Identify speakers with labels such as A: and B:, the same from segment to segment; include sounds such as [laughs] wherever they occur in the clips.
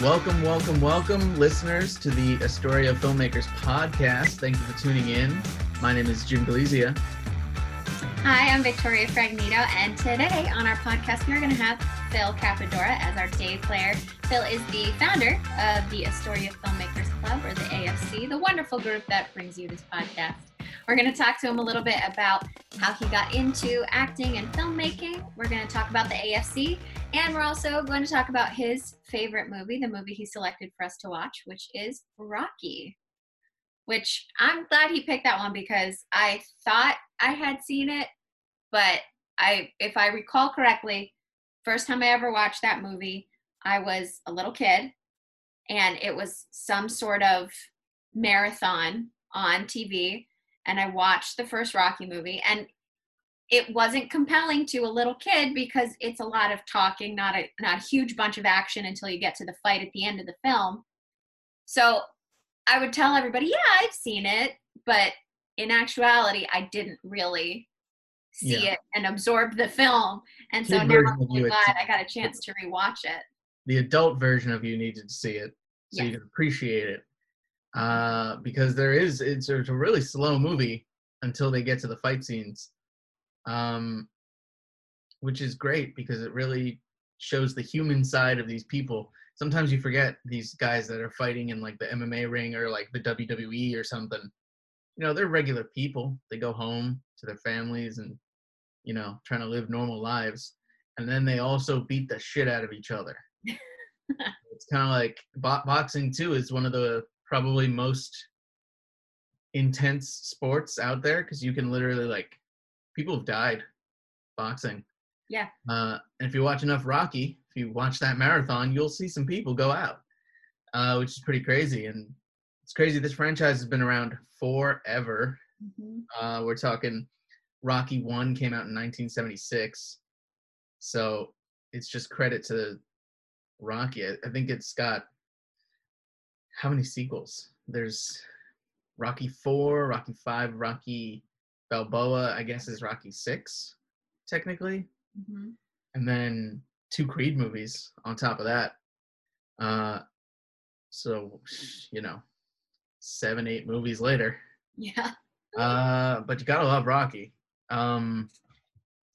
A: Welcome, welcome, welcome, listeners, to the Astoria Filmmakers podcast. Thank you for tuning in. My name is Jim Galizia.
B: Hi, I'm Victoria Fragnito, and today on our podcast, we're going to have Phil Cappadora as our day player. Phil is the founder of the Astoria Filmmakers Club, or the AFC, the wonderful group that brings you this podcast. We're going to talk to him a little bit about how he got into acting and filmmaking. We're going to talk about the AFC, and we're also going to talk about his favorite movie, the movie he selected for us to watch, which is Rocky. Which I'm glad he picked that one because I thought I had seen it, but I, if I recall correctly, first time I ever watched that movie, I was a little kid, and it was some sort of marathon on TV and I watched the first Rocky movie and it wasn't compelling to a little kid because it's a lot of talking, not a not a huge bunch of action until you get to the fight at the end of the film. So I would tell everybody, yeah, I've seen it, but in actuality, I didn't really see yeah. it and absorb the film. And so now I'm glad I got a chance to rewatch it.
A: The adult version of you needed to see it so you can appreciate it uh, because there is it's, it's a really slow movie until they get to the fight scenes, um, which is great because it really shows the human side of these people. Sometimes you forget these guys that are fighting in like the MMA ring or like the WWE or something. You know, they're regular people. They go home to their families and you know trying to live normal lives, and then they also beat the shit out of each other. [laughs] it's kind of like bo- boxing too is one of the probably most intense sports out there because you can literally like people have died boxing.
B: Yeah.
A: Uh, and if you watch enough Rocky, if you watch that marathon, you'll see some people go out, uh, which is pretty crazy. And it's crazy. This franchise has been around forever. Mm-hmm. Uh, we're talking Rocky One came out in 1976, so it's just credit to Rocky. I, I think it's got how many sequels? There's Rocky Four, Rocky Five, Rocky Balboa. I guess is Rocky Six, technically, mm-hmm. and then two Creed movies on top of that. Uh, so you know, seven, eight movies later.
B: Yeah. [laughs]
A: uh, but you gotta love Rocky. Um,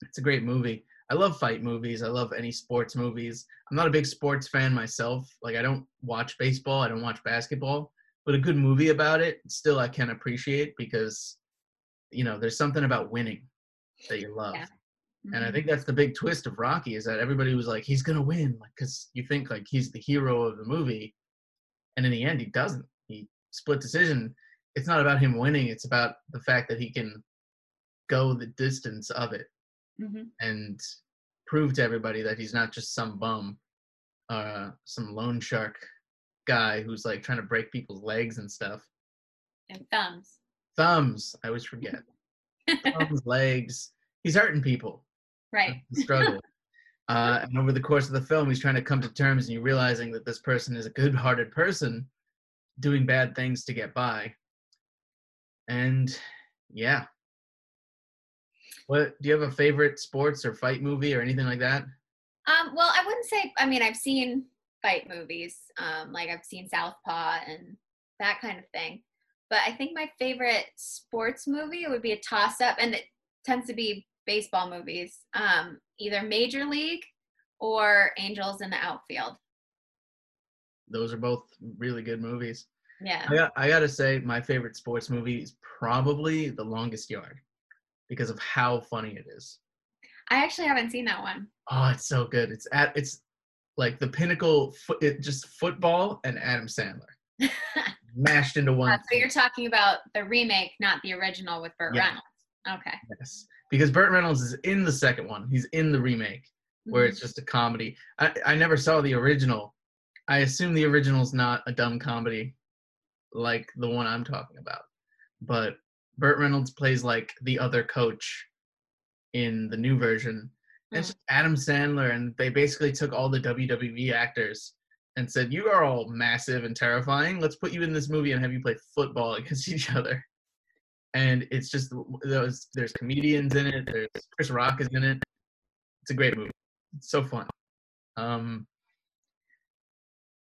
A: it's a great movie. I love fight movies. I love any sports movies. I'm not a big sports fan myself. Like I don't watch baseball, I don't watch basketball, but a good movie about it still I can appreciate because you know, there's something about winning that you love. Yeah. Mm-hmm. And I mm-hmm. think that's the big twist of Rocky is that everybody was like he's to win like cuz you think like he's the hero of the movie and in the end he doesn't. He split decision. It's not about him winning, it's about the fact that he can go the distance of it mm-hmm. and prove to everybody that he's not just some bum, uh, some loan shark guy who's like trying to break people's legs and stuff.
B: And thumbs.
A: Thumbs. I always forget. [laughs] thumbs, legs. He's hurting people.
B: Right.
A: struggle. [laughs] uh, and over the course of the film, he's trying to come to terms and you're realizing that this person is a good-hearted person doing bad things to get by. And yeah, what do you have a favorite sports or fight movie or anything like that?
B: Um, well, I wouldn't say. I mean, I've seen fight movies, um, like I've seen Southpaw and that kind of thing. But I think my favorite sports movie would be a toss-up, and it tends to be baseball movies, um, either Major League or Angels in the Outfield.
A: Those are both really good movies.
B: Yeah.
A: I, got, I gotta say, my favorite sports movie is probably The Longest Yard because of how funny it is.
B: I actually haven't seen that one.
A: Oh, it's so good. It's at it's like the pinnacle foot it just football and Adam Sandler. [laughs] mashed into one. Uh,
B: so you're talking about the remake, not the original with Burt yeah. Reynolds. Okay.
A: Yes. Because Burt Reynolds is in the second one. He's in the remake where mm-hmm. it's just a comedy. I, I never saw the original. I assume the original's not a dumb comedy like the one I'm talking about. But Burt Reynolds plays like the other coach in the new version. Mm. It's Adam Sandler, and they basically took all the WWE actors and said, "You are all massive and terrifying. Let's put you in this movie and have you play football [laughs] against each other." And it's just there's there's comedians in it. There's Chris Rock is in it. It's a great movie. It's so fun. Um,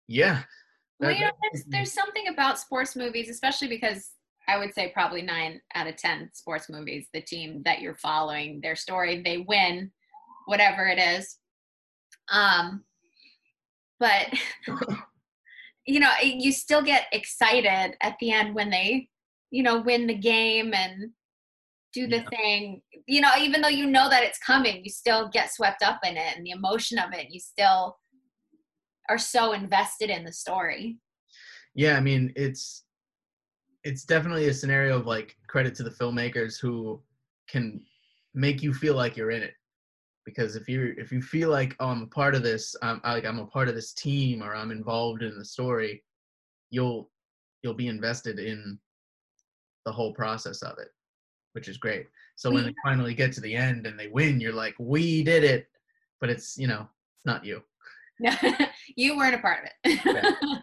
A: Yeah.
B: Well, you know, there's, there's something about sports movies, especially because I would say probably nine out of 10 sports movies, the team that you're following, their story, they win, whatever it is. Um, but, [laughs] you know, you still get excited at the end when they, you know, win the game and do the
A: Yeah.
B: thing. You know, even though you know that it's coming, you still get swept up in it and the emotion of it. You still are so invested in the story.
A: yeah i mean it's it's definitely a scenario of like credit to the filmmakers who can make you feel like you're in it because if you if you feel like oh i'm a part of this i'm I- like i'm a part of this team or i'm involved in the story you'll you'll be invested in the whole process of it which is great so when they finally get to the end and they win you're like we did it but it's you know not you [laughs]
B: you weren't a part of it. [laughs] well,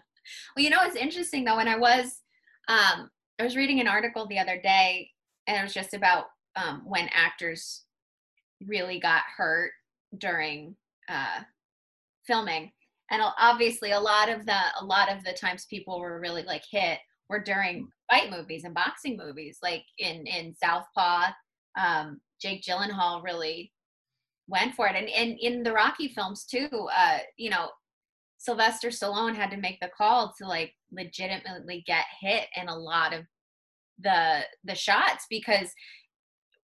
B: you know, it's interesting though. When I was, um, I was reading an article the other day, and it was just about um, when actors really got hurt during uh, filming, and obviously a lot of the a lot of the times people were really like hit were during fight movies and boxing movies, like in in Southpaw. Um, Jake Gyllenhaal really went for it and, and in the rocky films too uh you know sylvester stallone had to make the call to like legitimately get hit in a lot of the the shots because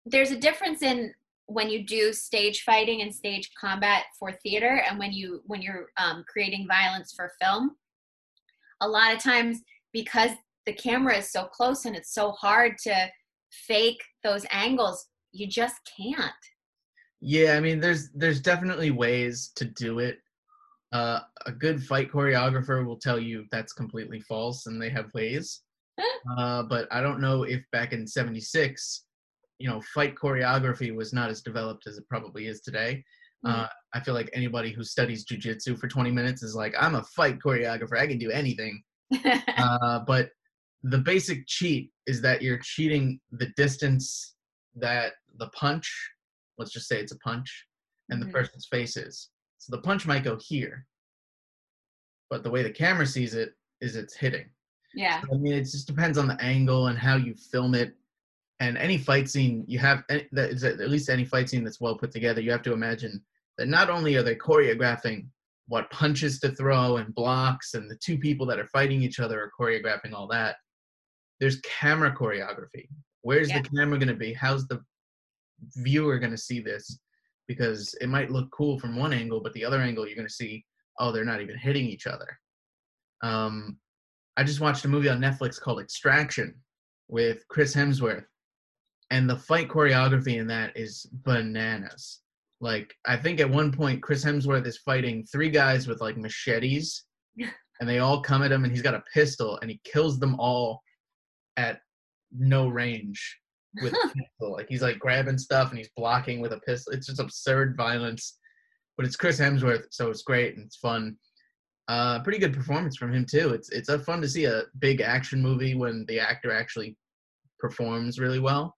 B: there's a difference in when you do stage fighting and stage combat for theater and when you when you're um, creating violence for film a lot of times because the camera is so close and it's so hard to fake those angles you just can't
A: Yeah, I mean, there's there's definitely ways to do it. Uh, a good fight choreographer will tell you that's completely false, and they have ways. [laughs] uh, but I don't know if back in '76, you know, fight choreography was not as developed as it probably is today. Uh, I feel like anybody who studies jujitsu for 20 minutes is like, I'm a fight choreographer. I can do anything. [laughs] uh, but the basic cheat is that you're cheating the distance that the punch, let's just say it's a punch, and the person's face is. So the punch might go here, but the way the camera sees it is it's hitting.
B: yeah
A: I mean, it just depends on the angle and how you film it. And any fight scene you have, any- that is at least any fight scene that's well put together, you have to imagine that not only are they choreographing what punches to throw and blocks, and the two people that are fighting each other are choreographing all that. There's camera choreography. Where's
B: Yeah.
A: the camera going to be? How's the viewer going to see this? Because it might look cool from one angle, but the other angle you're going to see, oh, they're not even hitting each other. Um, I just watched a movie on Netflix called Extraction with Chris Hemsworth, and the fight choreography in that is bananas. Like, I think at one point Chris Hemsworth is fighting three guys with like machetes, [laughs] and they all come at him, and he's got a pistol, and he kills them all at no range with a [laughs] pistol. Like he's like grabbing stuff and he's blocking with a pistol. It's just absurd violence, but it's Chris Hemsworth, so it's great and it's fun. Uh, pretty good performance from him too. It's it's a fun to see a big action movie when the actor actually performs really well.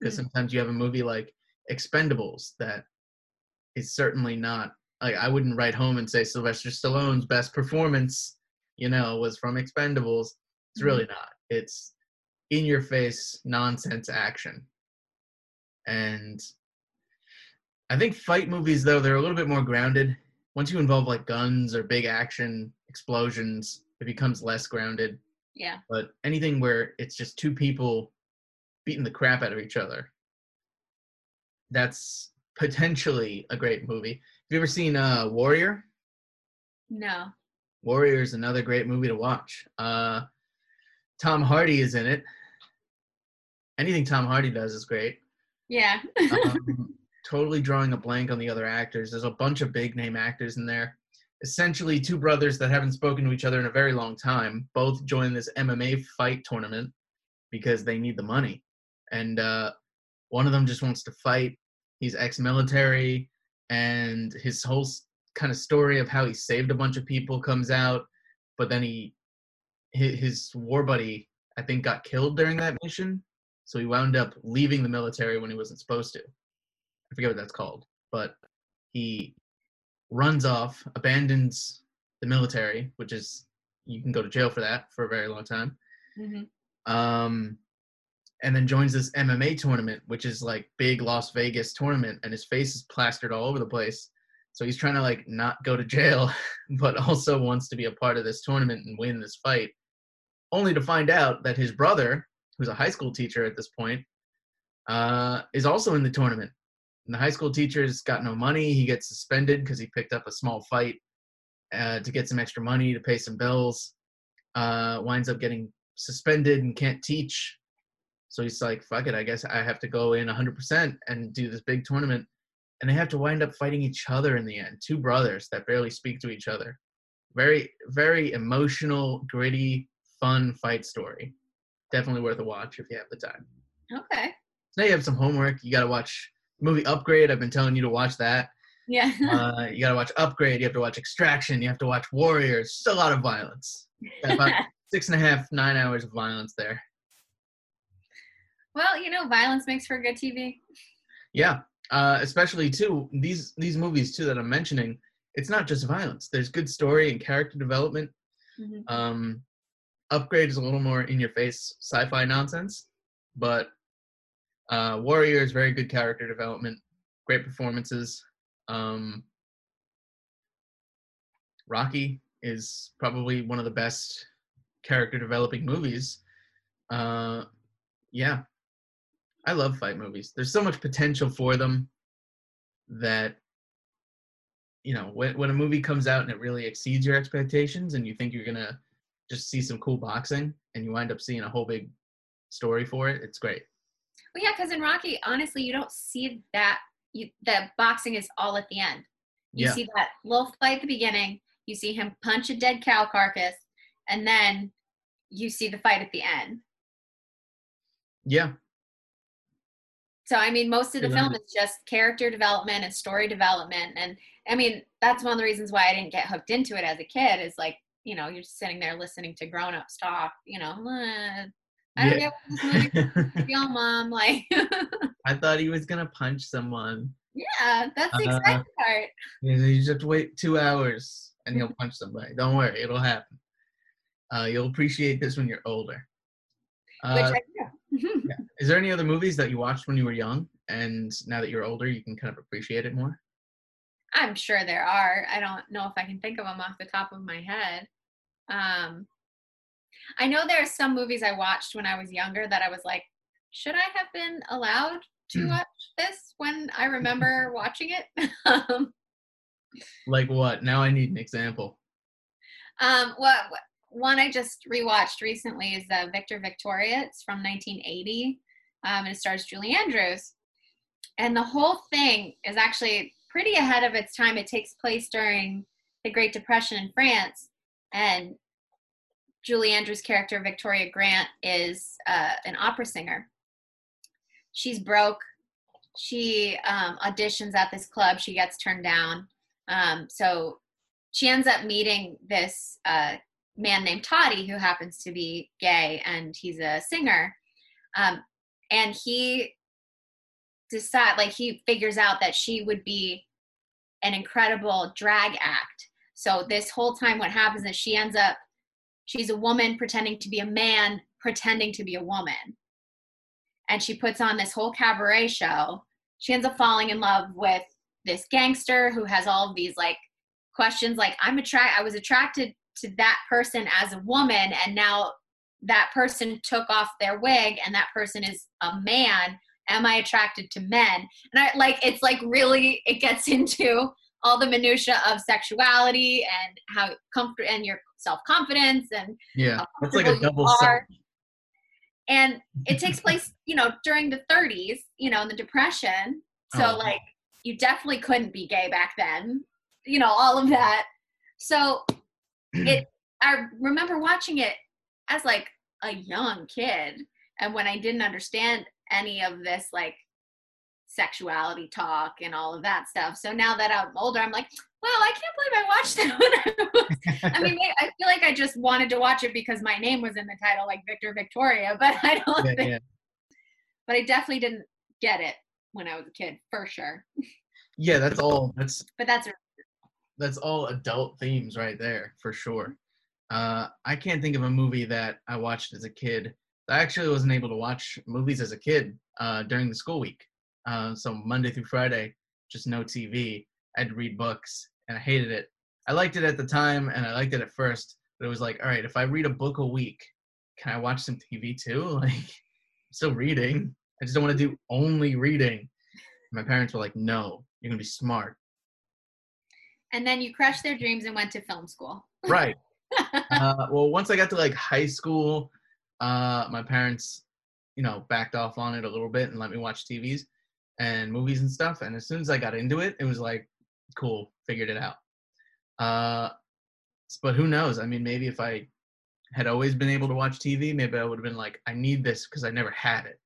A: Because
B: Mhm.
A: sometimes you have a movie like Expendables that is certainly not like I wouldn't write home and say Sylvester Stallone's best performance, you know, was from Expendables. It's really not. It's in your face nonsense action. And I think fight movies though they're a little bit more grounded. Once you involve like guns or big action explosions, it becomes less grounded.
B: yeah
A: But anything where it's just two people beating the crap out of each other, that's potentially a great movie. Have you ever seen uh, Warrior?
B: no
A: Warrior is another great movie to watch. Uh, Tom Hardy is in it. Anything Tom Hardy does is great.
B: yeah
A: Um, [laughs] totally drawing a blank on the other actors. There's a bunch of big name actors in there. Essentially, two brothers that haven't spoken to each other in a very long time both join this MMA fight tournament because they need the money. And uh, one of them just wants to fight. He's ex military, and his whole kind of story of how he saved a bunch of people comes out. But then he, his, his war buddy, I think, got killed during that mission. So he wound up leaving the military when he wasn't supposed to. I forget what that's called, but he runs off, abandons the military, which is you can go to jail for that for a very long time.
B: Mm-hmm.
A: Um, and then joins this MMA tournament, which is like big Las Vegas tournament, and his face is plastered all over the place. So he's trying to like not go to jail, [laughs] but also wants to be a part of this tournament and win this fight. Only to find out that his brother, who's a high school teacher at this point, uh, is also in the tournament. And the high school teacher's got no money. He gets suspended because he picked up a small fight uh, to get some extra money to pay some bills. Uh, winds up getting suspended and can't teach. So he's like, fuck it, I guess I have to go in 100% and do this big tournament. And they have to wind up fighting each other in the end. Two brothers that barely speak to each other. Very, very emotional, gritty, fun fight story. Definitely worth a watch if you have the time.
B: Okay.
A: Now you have some homework. You got to watch movie Upgrade. I've been telling you to watch that.
B: Yeah.
A: Uh, you got to watch Upgrade. You have to watch Extraction. You have to watch Warriors. Just a lot of violence. About [laughs] six and a half, nine hours of violence there.
B: Well, you know, violence makes for good TV.
A: Yeah, uh, especially too these these movies too that I'm mentioning. It's not just violence. There's good story and character development.
B: Mhm.
A: Um, Upgrade is a little more in your face sci-fi nonsense, but uh, Warrior is very good character development, great performances. Um, Rocky is probably one of the best character developing movies. Uh, yeah, I love fight movies. There's so much potential for them that you know when when a movie comes out and it really exceeds your expectations and you think you're gonna just see some cool boxing and you wind up seeing a whole big story for it, it's great.
B: Well, yeah, because in Rocky, honestly, you don't see that. You, the boxing is all at the end. You
A: Yeah.
B: see that little fight at the beginning. You see him punch a dead cow carcass, and then you see the fight at the end.
A: Yeah,
B: So I mean, most of the
A: Good
B: film
A: on
B: is just character development and story development, and I mean that's one of the reasons why I didn't get hooked into it as a kid. Is like you know you're just sitting there listening to grown ups talk. You know, "Uh, I don't
A: Yeah.
B: get what this movie [laughs] feel, mom. Like, [laughs]
A: I thought he was gonna punch someone.
B: yeah, that's the
A: Uh,
B: exciting part.
A: You know, you just wait two hours and he'll punch somebody. Don't worry, it'll happen. Uh, you'll appreciate this when you're older.
B: Which
A: Uh,
B: I do.
A: Is there any other movies that you watched when you were young and now that you're older you can kind of appreciate it more?
B: I'm sure there are. I don't know if I can think of them off the top of my head. Um, I know there are some movies I watched when I was younger that I was like, should I have been allowed to watch this when I remember [laughs] watching it? [laughs] um,
A: Like what? Now I need an example.
B: um, what one I just rewatched recently is uh, Victor Victoria. It's from 1980, um, and it stars Julie Andrews. And the whole thing is actually pretty ahead of its time. It takes place during the Great Depression in France, and Julie Andrews' character Victoria Grant is uh, an opera singer. She's broke. She um, auditions at this club. She gets turned down. Um, so she ends up meeting this uh, man named Toddy, who happens to be gay, and he's a singer. Um, and he decide like he figures out that she would be an incredible drag act. So this whole time, what happens is she ends up she's a woman pretending to be a man, pretending to be a woman, and she puts on this whole cabaret show. She ends up falling in love with this gangster who has all of these like questions like i'm attract i was attracted to that person as a woman and now that person took off their wig and that person is a man am i attracted to men? And i like it's like really it gets [laughs] into all the minutia of sexuality and how comfort and your self-confidence and
A: Yeah, that's like a double
B: and it takes place [laughs] you know during the 30s you know in the depression. So
A: Oh.
B: like you definitely couldn't be gay back then you know all of that. So it [clears throat] i remember watching it as like a young kid and when i didn't understand any of this like sexuality talk and all of that stuff so now that i'm older i'm like well i can't believe i watched that [laughs] when i was [laughs] I mean, I feel like I just wanted to watch it because my name was in the title, like Victor Victoria. [laughs] But I don't
A: yeah,
B: think.
A: yeah.
B: But I definitely didn't get it when I was a kid, for sure.
A: yeah, that's all. That's
B: But that's
A: that's all adult themes right there for sure. Uh, I can't think of a movie that I watched as a kid. I actually wasn't able to watch movies as a kid uh, during the school week. Uh, so Monday through Friday, just no TV. I had to read books, and I hated it. I liked it at the time, and I liked it at first, but it was like, all right, if I read a book a week, can I watch some TV too? [laughs] Like, I'm still reading. I just don't want to do only reading. My parents were like, no, you're gonna be smart.
B: And then you crushed their dreams and went to film school. [laughs]
A: Right. [laughs] uh, well, once I got to like high school, uh, my parents, you know, backed off on it a little bit and let me watch TVs and movies and stuff. And as soon as I got into it, it was like, cool, figured it out. Uh, but who knows? I mean, maybe if I had always been able to watch TV, maybe I would have been like, I need this because I never had it.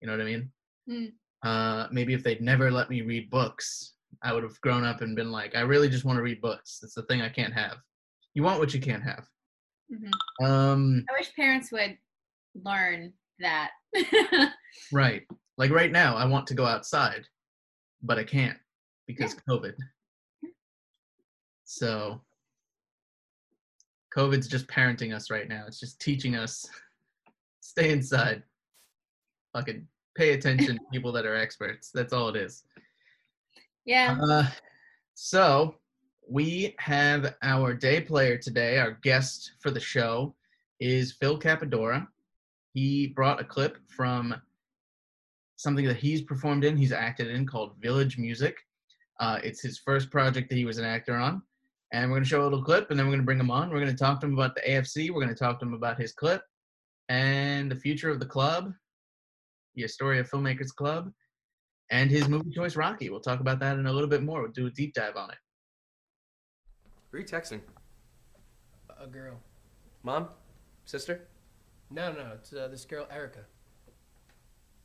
A: You know what I mean?
B: Mm.
A: Uh, maybe if they'd never let me read books, I would have grown up and been like, I really just want to read books. It's the thing I can't have. You want what you can't have.
B: Mhm.
A: Um,
B: I wish parents would learn that.
A: right. Like right now, I want to go outside, but I can't because COVID. So COVID's just parenting us right now. It's just teaching us [laughs] stay inside. Fucking pay attention to [laughs] people that are experts. That's all it is.
B: Yeah.
A: Uh, so we have our day player today. Our guest for the show is Phil Cappadora. He brought a clip from something that he's performed in, he's acted in called Village Music. Uh, it's his first project that he was an actor on. And we're going to show a little clip and then we're going to bring him on. We're going to talk to him about the AFC. We're going to talk to him about his clip and the future of the club, the Astoria Filmmakers Club, and his movie choice, Rocky. We'll talk about that in a little bit more. We'll do a deep dive on it.
C: Who are you texting?
D: A girl.
C: Mom? Sister?
D: No, no, it's uh, this girl Erica.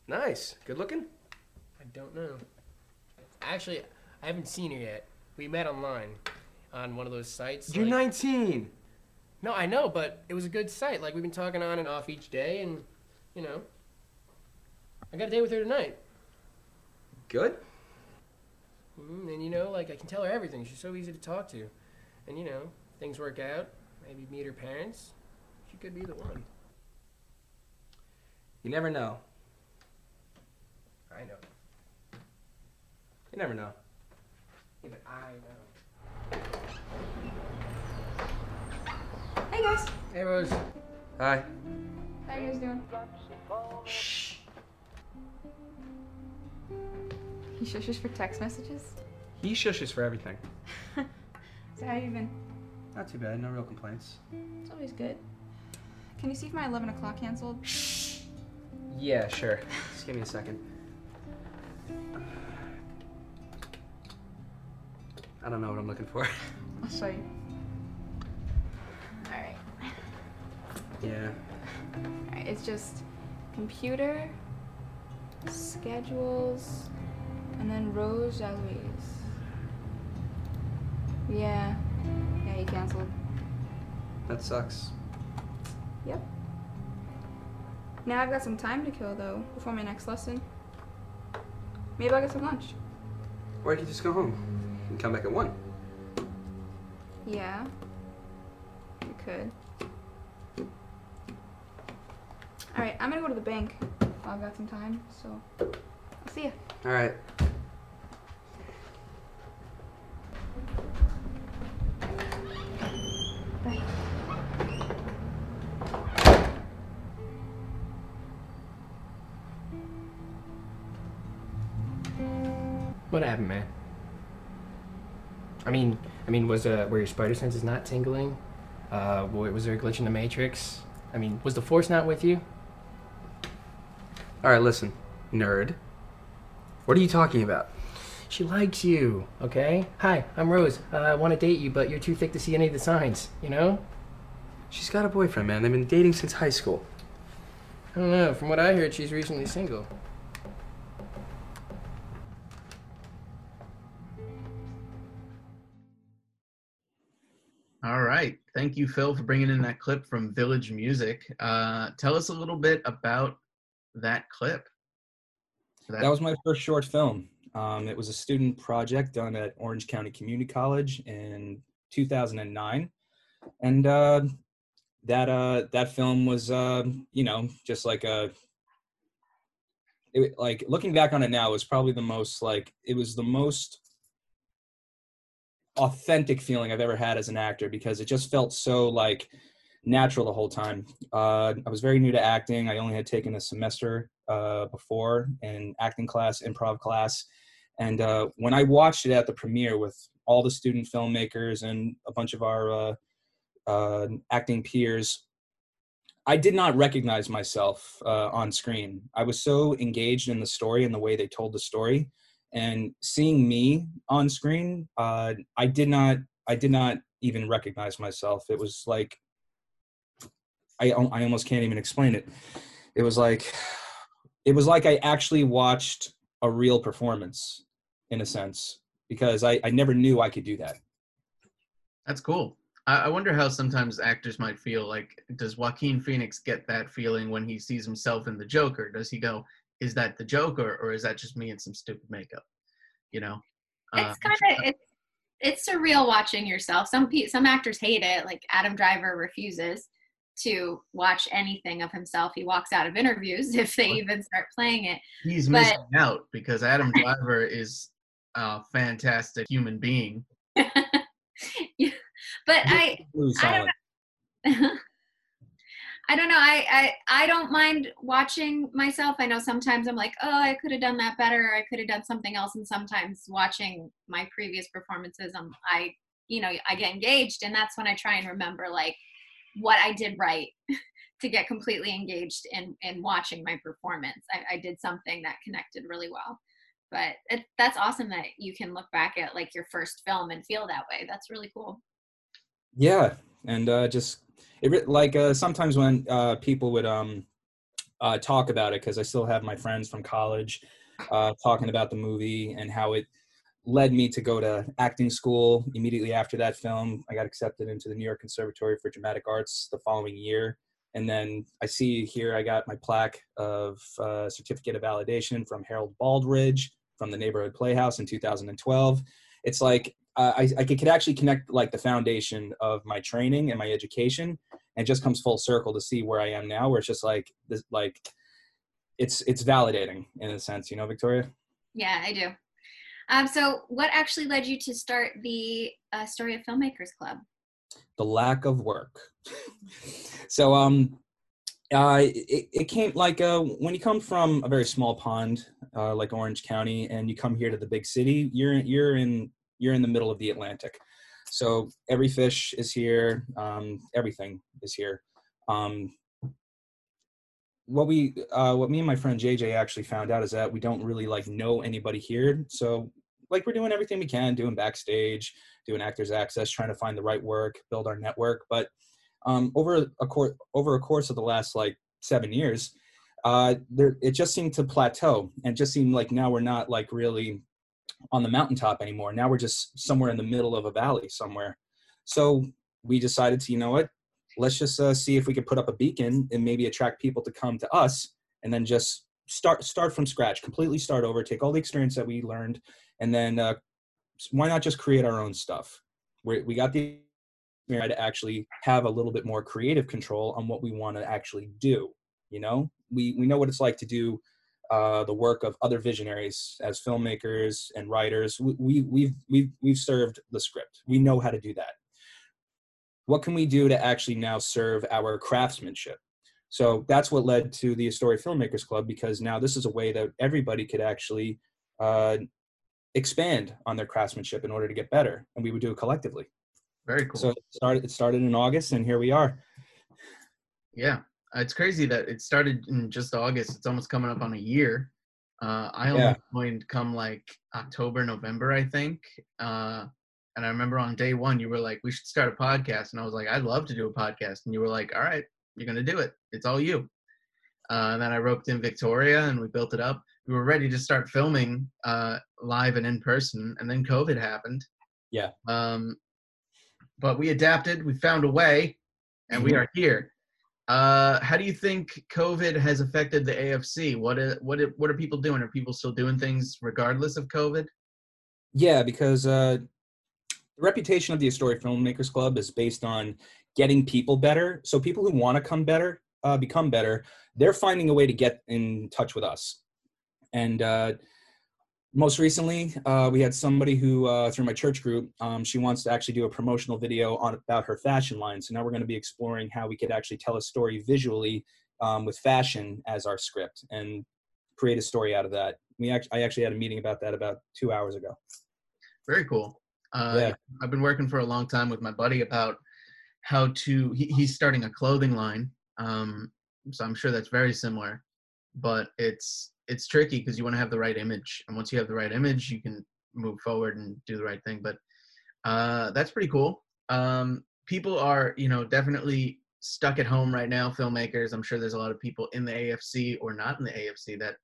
C: Nice. Good looking?
D: I don't know. Actually, I haven't seen her yet. We met online on one of those sites.
C: You're
D: like-
C: 19.
D: No, I know, but it was a good site. Like we've been talking on and off each day, and you know, I got a date with her tonight.
C: Good?
D: Mm, and you know, like I can tell her everything. She's so easy to talk to, and you know, things work out. Maybe meet her parents. She could be the one.
C: You never know.
D: I know.
C: You never know.
D: Yeah, but I know.
E: Hey guys,
D: Hey Rose.
C: Hi.
E: how you guys doing?
C: Shh.
E: He shushes for text messages.
C: He shushes for everything. [laughs]
E: So how you been?
C: Not too bad. No real complaints.
E: It's always good. Can you see if my 11 o'clock canceled? Shh.
C: Yeah, sure. Just give me a second. I don't know what I'm looking for. [laughs]
E: I'll show you. Alright.
C: yeah.
E: Alright, it's just computer, schedules, and then Rose Eloise. Yeah. Yeah, he canceled.
C: That sucks.
E: Yep. Now I've got some time to kill though, before my next lesson. Maybe I'll get some lunch.
C: Or you could just go home and come back at 1.
E: Yeah. You could. Alright, I'm gonna go to the bank I've got some time, so I'll see ya.
C: Alright.
D: Mean, was uh, were your spider senses not tingling? Uh, was there a glitch in the matrix? I mean, was the force not with you?
C: Alright, listen. Nerd. What are you talking about?
D: She likes you, okay? Hi, I'm Rose. Uh, I want to date you, but you're too thick to see any of the signs. You know?
C: She's got a boyfriend, man. They've been dating since high school.
D: I don't know. From what I heard, she's recently single.
A: Thank you, Phil, for bringing in that clip from Village Music. Uh, tell us a little bit about that clip.
F: That was my first short film. Um, it was a student project done at Orange County Community College in 2009, and uh, that uh, that film was uh, you know just like a it, like looking back on it now it was probably the most like it was the most authentic feeling I've ever had as an actor because it just felt so like natural the whole time. Uh, I was very new to acting. I only had taken a semester uh, before in acting class, improv class. And uh, when I watched it at the premiere with all the student filmmakers and a bunch of our uh, uh, acting peers, I did not recognize myself uh, on screen. I was so engaged in the story and the way they told the story, and seeing me on screen, uh, I did not, I did not even recognize myself. It was like, I, I almost can't even explain it. It was like, it was like I actually watched a real performance, in a sense, because I, I never knew I could do that.
A: That's cool. I, I wonder how sometimes actors might feel. Like, does Joaquin Phoenix get that feeling when he sees himself in the Joker? Does he go, "Is that the joke or or is that just me in some stupid makeup?" You know. Uh,
B: It's kind of it's it's surreal watching yourself. Some pe- some actors hate it. Like Adam Driver refuses to watch anything of himself. He walks out of interviews [laughs] if they even start playing it.
A: he's
B: but-
A: missing out because Adam [laughs] Driver is a fantastic human being. [laughs]
B: Yeah. but I I don't
F: silent.
B: I don't know. I, I I don't mind watching myself. I know sometimes I'm like, oh, I could have done that better. I could have done something else. And sometimes watching my previous performances, I'm I you know I get engaged, and that's when I try and remember like what I did right [laughs] to get completely engaged in in watching my performance. I, I did something that connected really well. But it, that's awesome that you can look back at like your first film and feel that way. That's really cool.
F: Yeah, and uh, just it like uh, sometimes when uh, people would um uh, talk about it because I still have my friends from college uh, talking about the movie and how it led me to go to acting school immediately after that film. I got accepted into the New York Conservatory for Dramatic Arts the following year. And then I see here I got my plaque of uh, certificate of validation from Harold Baldridge from the Neighborhood Playhouse in 2012. It's like uh, I, I could actually connect like the foundation of my training and my education and it just comes full circle to see where I am now, where it's just like this, like it's it's validating in a sense, you know, Victoria.
B: Yeah, I do. Um, so, what actually led you to start the uh, Astoria Filmmakers Club?
F: The lack of work. [laughs] so um, uh, it, it came like uh, when you come from a very small pond uh, like Orange County and you come here to the big city, you're you're in you're in the middle of the Atlantic. So every fish is here, um, everything is here. Um, what we uh, what me and my friend JJ actually found out is that we don't really like know anybody here. So like we're doing everything we can, doing backstage, doing actors access, trying to find the right work, build our network. But um, over a course over a course of the last like seven years, uh, there it just seemed to plateau and just seemed like now we're not like really on the mountaintop anymore. Now we're just somewhere in the middle of a valley somewhere. So we decided to, you know what, let's just uh, see if we could put up a beacon and maybe attract people to come to us, and then just start start from scratch, completely start over, take all the experience that we learned, and then uh, why not just create our own stuff? we we got the to actually have a little bit more creative control on what we want to actually do. You know, we we know what it's like to do uh, the work of other visionaries as filmmakers and writers. We, we, we've, we've, we've served the script. We know how to do that. What can we do to actually now serve our craftsmanship? So that's what led to the Astoria Filmmakers Club because now this is a way that everybody could actually uh, expand on their craftsmanship in order to get better, and we would do it collectively.
A: Very cool.
F: So it started, it started in August, and here we are.
A: yeah, it's crazy that it started in just August. It's almost coming up on a year. Uh, I only
F: Yeah.
A: joined come like October, November, I think. Uh, and I remember on day one, you were like, "We should start a podcast," and I was like, "I'd love to do a podcast." And you were like, "All right, you're gonna do it. It's all you." Uh, and then I roped in Victoria, and we built it up. We were ready to start filming uh, live and in person, and then COVID happened.
F: Yeah.
A: Um, but we adapted. We found a way, and we
F: Mhm.
A: are here. Uh, how do you think COVID has affected the AFC? What are, what are, what are people doing? Are people still doing things regardless of COVID?
F: Yeah, because uh, the reputation of the Astoria Filmmakers Club is based on getting people better. So people who want to come better, uh, become better, they're finding a way to get in touch with us. And uh, most recently, uh, we had somebody who, uh, through my church group, um, she wants to actually do a promotional video on about her fashion line. So now we're going to be exploring how we could actually tell a story visually um, with fashion as our script and create a story out of that. We act- I actually had a meeting about that about two hours ago.
A: Very cool. Uh,
F: Yeah.
A: I've been working for a long time with my buddy about how to. He, he's starting a clothing line, um, so I'm sure that's very similar. But it's it's tricky because you want to have the right image, and once you have the right image, you can move forward and do the right thing. But uh, that's pretty cool. Um, people are, you know, definitely stuck at home right now. Filmmakers. I'm sure there's a lot of people in the AFC or not in the AFC that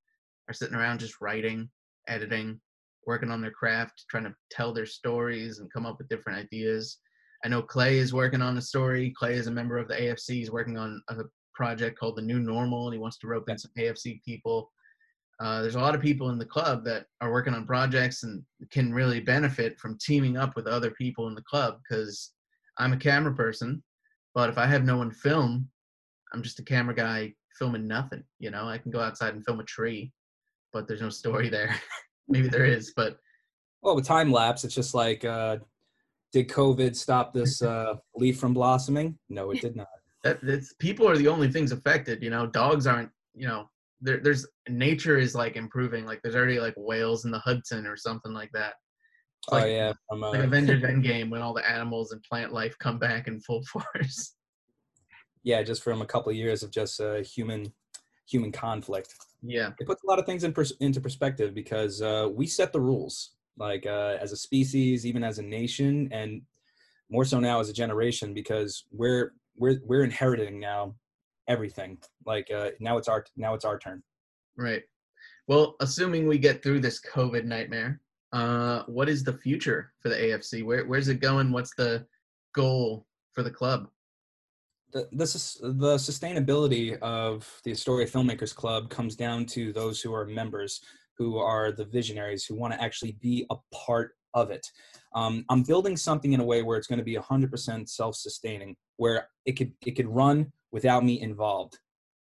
A: are sitting around just writing, editing, working on their craft, trying to tell their stories and come up with different ideas. I know Clay is working on a story. Clay is a member of the AFC. He's working on a project called The New Normal, and he wants to rope in some AFC people. Uh, there's a lot of people in the club that are working on projects and can really benefit from teaming up with other people in the club because I'm a camera person, but if I have no one film, I'm just a camera guy filming nothing. You know, I can go outside and film a tree, but there's no story there. [laughs] Maybe there is, but
F: Well, with time lapse, it's just like, uh, did COVID stop this uh, [laughs] leaf from blossoming? No, it did not.
A: that people are the only things affected you know dogs aren't you know there, there's nature is like improving like there's already like whales in the hudson or something like that. It's
F: oh
A: like,
F: yeah, from, uh,
A: like avengers endgame when all the animals and plant life come back in full [laughs] force.
F: Yeah, just from a couple of years of just uh, human human conflict.
A: yeah.
F: It puts a lot of things in pers- into perspective because uh, we set the rules, like uh, as a species, even as a nation, and more so now as a generation because we're we're we're inheriting now everything. Like uh, now it's our now it's our turn.
A: right well assuming we get through this covid nightmare uh what is the future for the afc where where's it going what's the goal for the club
F: the sus- the sustainability of the Astoria Filmmakers Club comes down to those who are members, who are the visionaries, who want to actually be a part of it. Um, I'm building something in a way where it's going to be 100% self-sustaining, where it could it could run without me involved.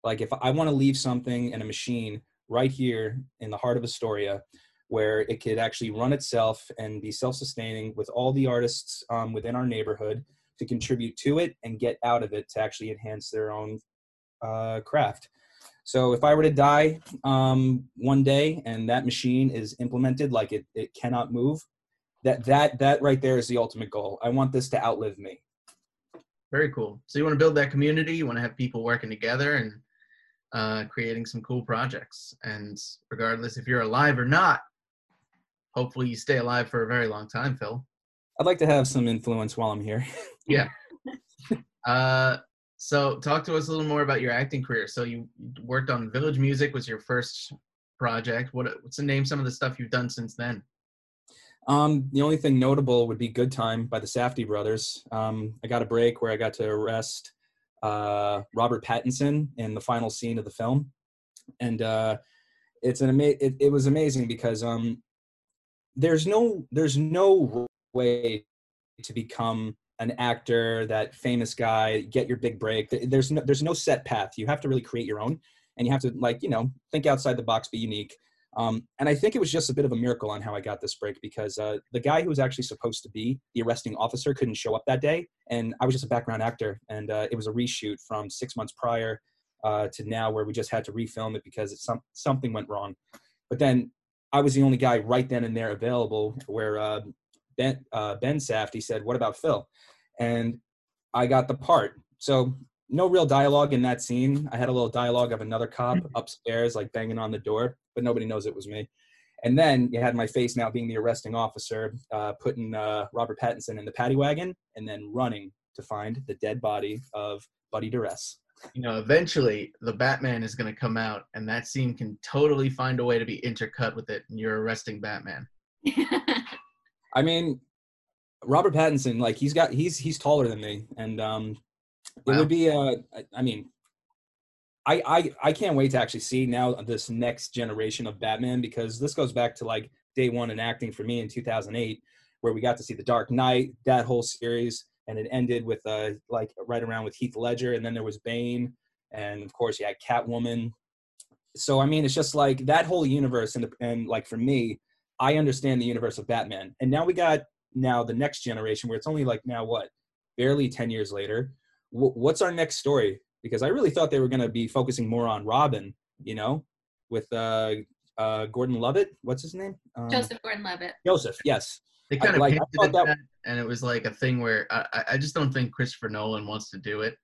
F: Like if I want to leave something in a machine right here in the heart of Astoria, where it could actually run itself and be self-sustaining with all the artists um, within our neighborhood to contribute to it and get out of it to actually enhance their own uh, craft. So if I were to die um, one day and that machine is implemented like it, it cannot move, that that that right there is the ultimate goal. I want this to outlive me.
A: Very cool. So you want to build that community. You want to have people working together and uh, creating some cool projects. And regardless if you're alive or not, hopefully you stay alive for a very long time, Phil.
F: I'd like to have some influence while I'm here. [laughs] Yeah.
A: Uh, so talk to us a little more about your acting career. So you worked on Village Music was your first project. What what's the name? Some of the stuff you've done since then.
F: Um, the only thing notable would be Good Time by the Safdie brothers. Um, I got a break where I got to arrest uh, Robert Pattinson in the final scene of the film, and uh, it's an ama- it, it was amazing because um, there's no there's no way to become an actor, that famous guy, get your big break. There's no there's no set path. You have to really create your own, and you have to like you know think outside the box, be unique. Um, and I think it was just a bit of a miracle on how I got this break because uh, the guy who was actually supposed to be the arresting officer couldn't show up that day, and I was just a background actor, and uh, it was a reshoot from six months prior uh, to now where we just had to refilm it because it's some something went wrong. But then I was the only guy right then and there available where uh, Ben uh, Ben Safdie said, "What about Phil?" And I got the part. So no real dialogue in that scene. I had a little dialogue of another cop upstairs, like banging on the door, but nobody knows it was me. And then you had my face now being the arresting officer, uh, putting uh, Robert Pattinson in the paddy wagon and then running to find the dead body of Buddy Duress.
A: You know, eventually the Batman is going to come out, and that scene can totally find a way to be intercut with it, and you're arresting Batman. [laughs]
F: I mean, Robert Pattinson, like he's got he's he's taller than me, and um, it
A: Wow.
F: would be uh, I- I mean, I, I I can't wait to actually see now this next generation of Batman because this goes back to like day one in acting for me in 2008, where we got to see The Dark Knight, that whole series, and it ended with uh like right around with Heath Ledger, and then there was Bane, and of course you had Catwoman. So I mean, it's just like that whole universe, and and like for me, I understand the universe of Batman, and now we got now the next generation where it's only like now what, barely 10 years later. What's our next story? Because I really thought they were going to be focusing more on Robin, you know, with uh, uh, Gordon Levitt. What's his name? Um,
B: Joseph Gordon-Levitt.
F: Joseph. Yes.
A: They
F: I-
A: kind of
F: like, I
A: hinted
F: thought that-
A: that, and it was like a thing where I, I- I just don't think Christopher Nolan wants to do it.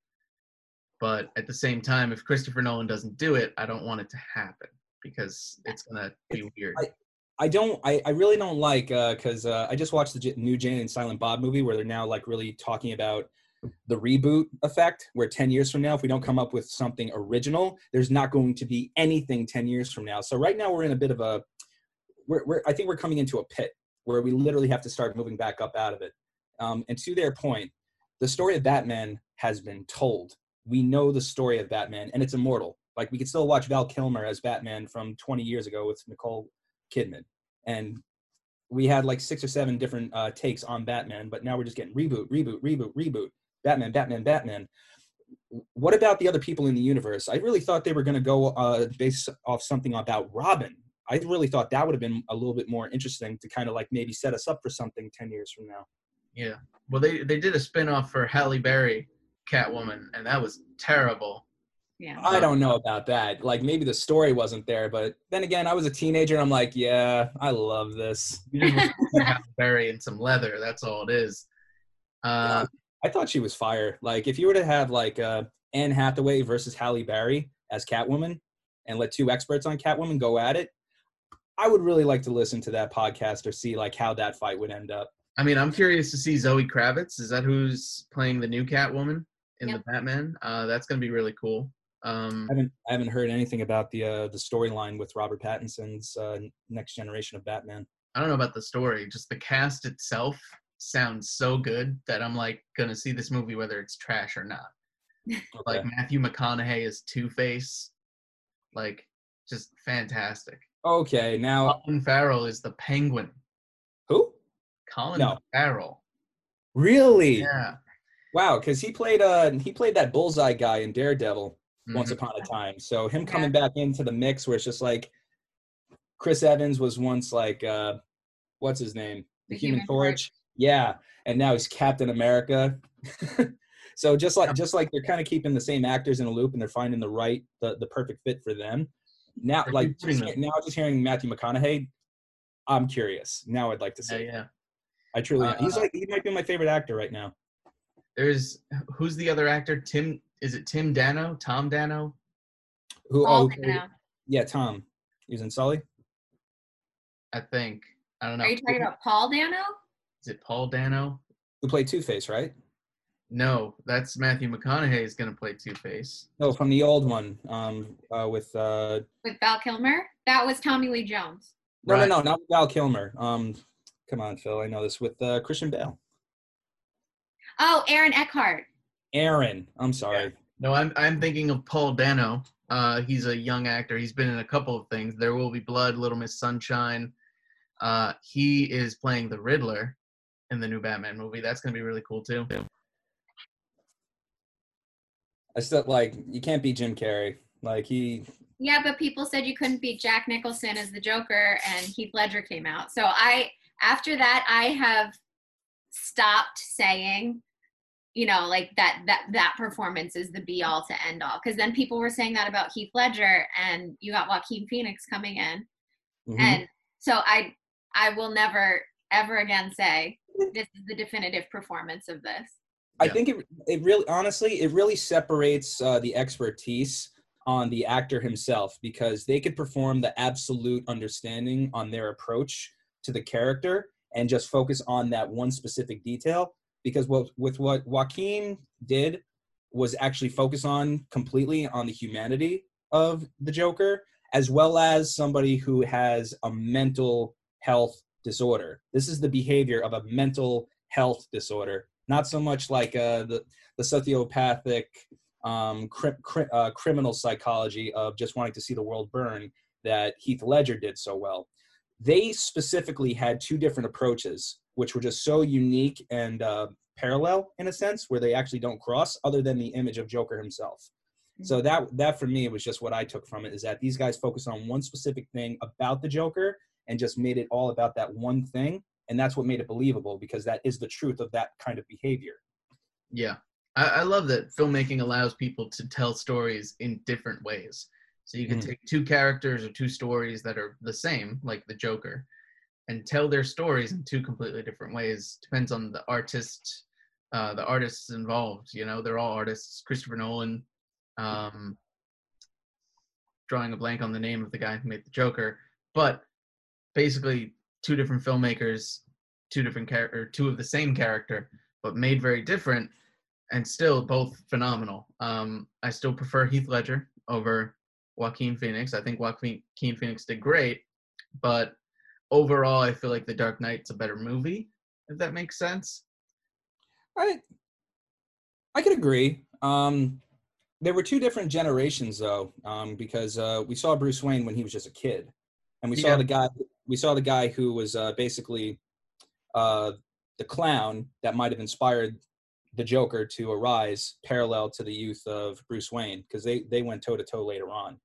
A: But at the same time, if Christopher Nolan doesn't do it, I don't want it to happen because it's gonna be weird.
F: I don't. I, I really don't like because uh, I just watched the J- new Jay and Silent Bob movie where they're now like really talking about the reboot effect. Where ten years from now, if we don't come up with something original, there's not going to be anything ten years from now. So right now we're in a bit of a. We're, we're I think we're coming into a pit where we literally have to start moving back up out of it. Um, and to their point, the story of Batman has been told. We know the story of Batman, and it's immortal. Like we could still watch Val Kilmer as Batman from 20 years ago with Nicole Kidman, and we had like six or seven different uh, takes on Batman, but now we're just getting reboot, reboot, reboot, reboot, Batman, Batman, Batman. What about the other people in the universe? I really thought they were going to go uh, based off something about Robin. I really thought that would have been a little bit more interesting to kind of like maybe set us up for something 10 years from now.
A: Yeah. Well, they they did a spin-off for Halle Berry, Catwoman, and that was terrible.
B: Yeah.
F: I don't know about that. Like maybe the story wasn't there, but then again, I was a teenager and I'm like, yeah, I love this.
A: You just want to Halle Berry in some leather. That's all it is. Uh,
F: I thought she was fire. Like if you were to have like uh, Anne Hathaway versus Halle Berry as Catwoman, and let two experts on Catwoman go at it, I would really like to listen to that podcast or see like how that fight would end up.
A: I mean, I'm curious to see Zoe Kravitz. Is that who's playing the new Catwoman in
B: Yep.
A: the Batman? Uh, that's gonna be really cool. Um,
F: I haven't I haven't heard anything about the uh, the storyline with Robert Pattinson's uh, next generation of Batman.
A: I don't know about the story, just the cast itself sounds so good that I'm like gonna see this movie whether it's trash or not. [laughs] Like Matthew McConaughey is Two Face, like just fantastic.
F: okay, now
A: Colin Farrell is the Penguin.
F: who?
A: Colin
F: No.
A: Farrell.
F: Really?
A: Yeah.
F: Wow, because he played uh he played that bullseye guy in Daredevil. once
A: Mhm.
F: upon a time. So him coming back into the mix where it's just like Chris Evans was once like uh what's his name? The,
B: The
F: Human,
B: Human
F: Torch. Yeah. And now he's Captain America. [laughs] so just like just like they're kind of keeping the same actors in a loop and they're finding the right the, the perfect fit for them. Now
A: They're
F: like
A: recruiting
F: just,
A: them.
F: now just hearing Matthew McConaughey, I'm curious. Now I'd like to see.
A: yeah. yeah.
F: I truly he's
A: Uh,
F: like he might be my favorite actor right now.
A: There's who's the other actor? Tim is it Tim Dano? Tom Dano?
F: Who
B: All
F: oh,
B: right
F: yeah, Tom. He was in Sully?
A: I think. I don't know.
B: Are you talking about Paul Dano?
A: Is it Paul Dano?
F: Who played Two Face, right?
A: No, that's Matthew McConaughey is gonna play Two Face.
F: No, from the old one. Um, uh, with uh,
B: With Val Kilmer? That was Tommy Lee Jones.
F: no,
A: Right.
F: no, no, not Val Kilmer. Um, come on, Phil, I know this with uh, Christian Bale.
B: Oh, Aaron Eckhart.
F: Aaron, I'm sorry.
A: No, I'm I'm thinking of Paul Dano. Uh, he's a young actor. He's been in a couple of things. There Will Be Blood, Little Miss Sunshine. Uh, he is playing the Riddler in the new Batman movie. That's gonna be really cool too.
F: I still like you can't beat Jim Carrey. Like he,
B: Yeah, but people said you couldn't beat Jack Nicholson as the Joker, and Heath Ledger came out. So I, after that, I have stopped saying, you know, like that that that performance is the be all to end all. Because then people were saying that about Heath Ledger, and you got Joaquin Phoenix coming in,
F: Mhm.
B: and so I I will never ever again say this is the definitive performance of this.
F: I
A: Yeah.
F: think it it really honestly it really separates uh, the expertise on the actor himself because they could perform the absolute understanding on their approach to the character and just focus on that one specific detail because what with what Joaquin did was actually focus on completely on the humanity of the Joker as well as somebody who has a mental health disorder. This is the behavior of a mental health disorder, not so much like uh, the the sociopathic um, cri- cri- uh, criminal psychology of just wanting to see the world burn that Heath Ledger did so well. They specifically had two different approaches, which were just so unique and uh, parallel in a sense, where they actually don't cross, other than the image of Joker himself. So that that for me was just what I took from it is that these guys focus on one specific thing about the Joker and just made it all about that one thing, and that's what made it believable because that is the truth of that kind of behavior.
A: Yeah. I, I love that filmmaking allows people to tell stories in different ways. So you can
F: Mhm.
A: take two characters or two stories that are the same, like the Joker, and tell their stories in two completely different ways. Depends on the artist, uh, the artists involved. You know, they're all artists. Christopher Nolan, um, drawing a blank on the name of the guy who made the Joker, but basically two different filmmakers, two different character, two of the same character, but made very different, and still both phenomenal. Um, I still prefer Heath Ledger over Joaquin Phoenix. I think Joaquin Phoenix did great, but overall, I feel like The Dark Knight's a better movie. If that makes sense.
F: I I could agree. Um, there were two different generations though, um, because uh, we saw Bruce Wayne when he was just a kid, and we saw the guy we saw the guy who was uh, basically uh, the clown that might have inspired the Joker to arise, parallel to the youth of Bruce Wayne, because they they went toe to toe later on.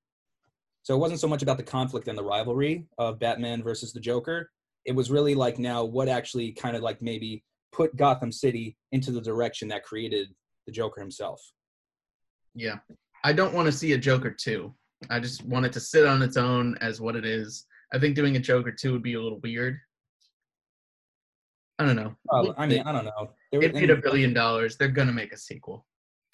F: So it wasn't so much about the conflict and the rivalry of Batman versus the Joker. It was really like now what actually kind of like maybe put Gotham City into the direction that created the Joker himself.
A: Yeah. I don't want to see a Joker 2. I just want it to sit on its own as what it is. I think doing a Joker 2 would be a little weird. I don't know.
F: Oh, I mean, I don't know. There
A: it
F: were-
A: made a billion dollars. They're gonna make a sequel.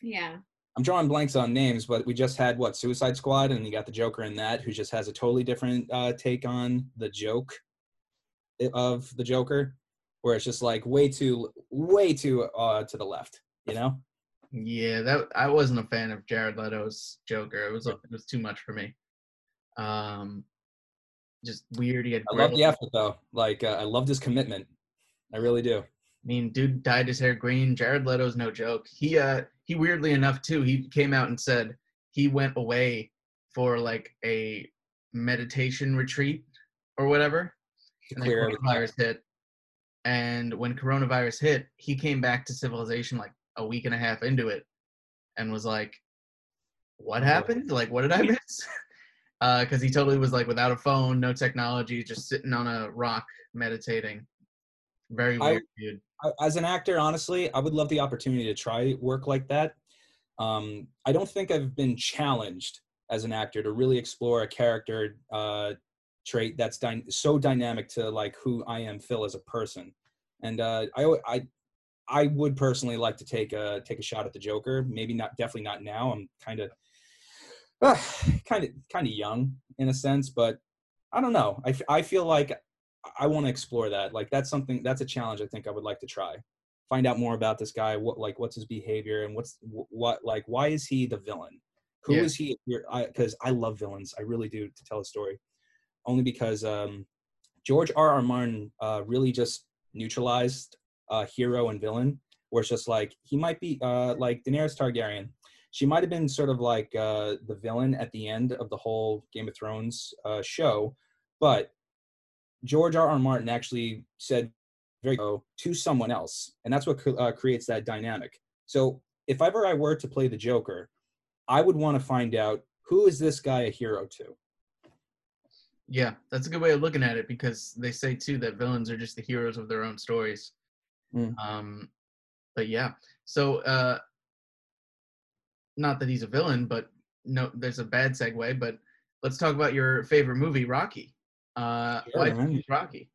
B: Yeah.
F: I'm drawing blanks on names, but we just had what Suicide Squad, and you got the Joker in that, who just has a totally different uh, take on the joke of the Joker, where it's just like way too, way too uh, to the left, you know?
A: Yeah, that I wasn't a fan of Jared Leto's Joker. It was it was too much for me. Um, just weird. He had
F: I love the effort though. Like uh, I loved his commitment. I really do.
A: I mean, dude dyed his hair green. Jared Leto's no joke. He uh he weirdly enough too, he came out and said he went away for like a meditation retreat or whatever. And then coronavirus hit. And when coronavirus hit, he came back to civilization like a week and a half into it and was like, What happened? Like what did I miss? [laughs] Uh, because he totally was like without a phone, no technology, just sitting on a rock meditating. Very
F: I-
A: weird, dude.
F: I- as an actor, honestly, I would love the opportunity to try work like that. Um, I don't think I've been challenged as an actor to really explore a character uh, trait that's dy- so dynamic to like who I am, Phil, as a person. And uh, I, I, I would personally like to take a take a shot at the Joker. Maybe not, definitely not now. I'm kind of, kind of, kind of young in a sense, but I don't know. I, f- I feel like I want to explore that. Like that's something that's a challenge I think I would like to try. Find out more about this guy. What like what's his behavior and what's wh- what like why is he the villain? Who is
A: Yeah.
F: he? Because I, love villains. I really do to tell a story. Only because um, George R. R. Martin uh, really just neutralized uh, hero and villain. Where it's just like he might be uh, like Daenerys Targaryen. She might have been sort of like uh, the villain at the end of the whole Game of Thrones uh, show, but George R. R. Martin actually said very to someone else, and that's what uh, creates that dynamic. So if ever I were to play the Joker, I would want to find out who is this guy a hero to.
A: Yeah, that's a good way of looking at it because they say too that villains are just the heroes of their own stories.
F: Mm.
A: Um, but yeah, so uh, not that he's a villain, but no, there's a bad segue. But let's talk about your favorite movie, Rocky. Uh,
F: Sure,
A: why did you
F: man.
A: choose Rocky?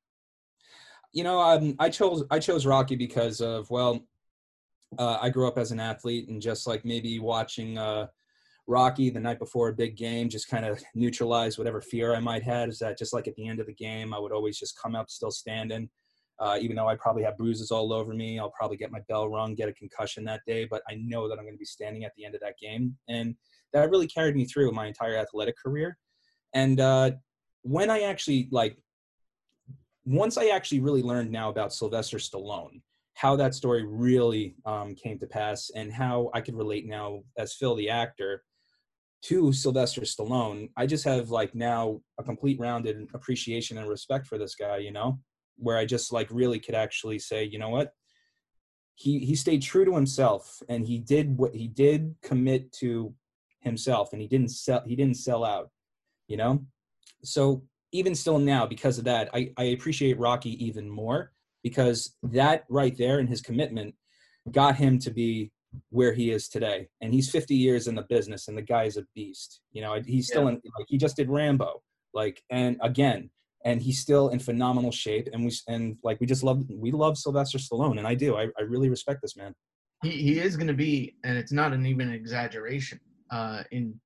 F: You know, um, I chose I chose Rocky because of well, uh, I grew up as an athlete, and just like maybe watching uh, Rocky the night before a big game, just kind of neutralize whatever fear I might had. Is that just like at the end of the game, I would always just come out still standing, uh, even though I probably have bruises all over me. I'll probably get my bell rung, get a concussion that day, but I know that I'm going to be standing at the end of that game, and that really carried me through my entire athletic career. And uh, when I actually like once I actually really learned now about Sylvester Stallone how that story really um, came to pass and how I could relate now as Phil the actor to Sylvester Stallone. I just have like now a complete rounded appreciation and respect for this guy, you know, where I just like really could actually say, you know what? He he stayed true to himself and he did what he did commit to himself and he didn't sell he didn't sell out, you know? So even still now because of that, I, I appreciate Rocky even more because that right there and his commitment got him to be where he is today. And he's 50 years in the business, and the guy is a beast. You know, he's still in. Like, he just did Rambo, like, and again, and he's still in phenomenal shape. And we and like we just love we love Sylvester Stallone, and I do. I, I really respect this man.
A: He he is going to be, and it's not an even exaggeration. Uh, in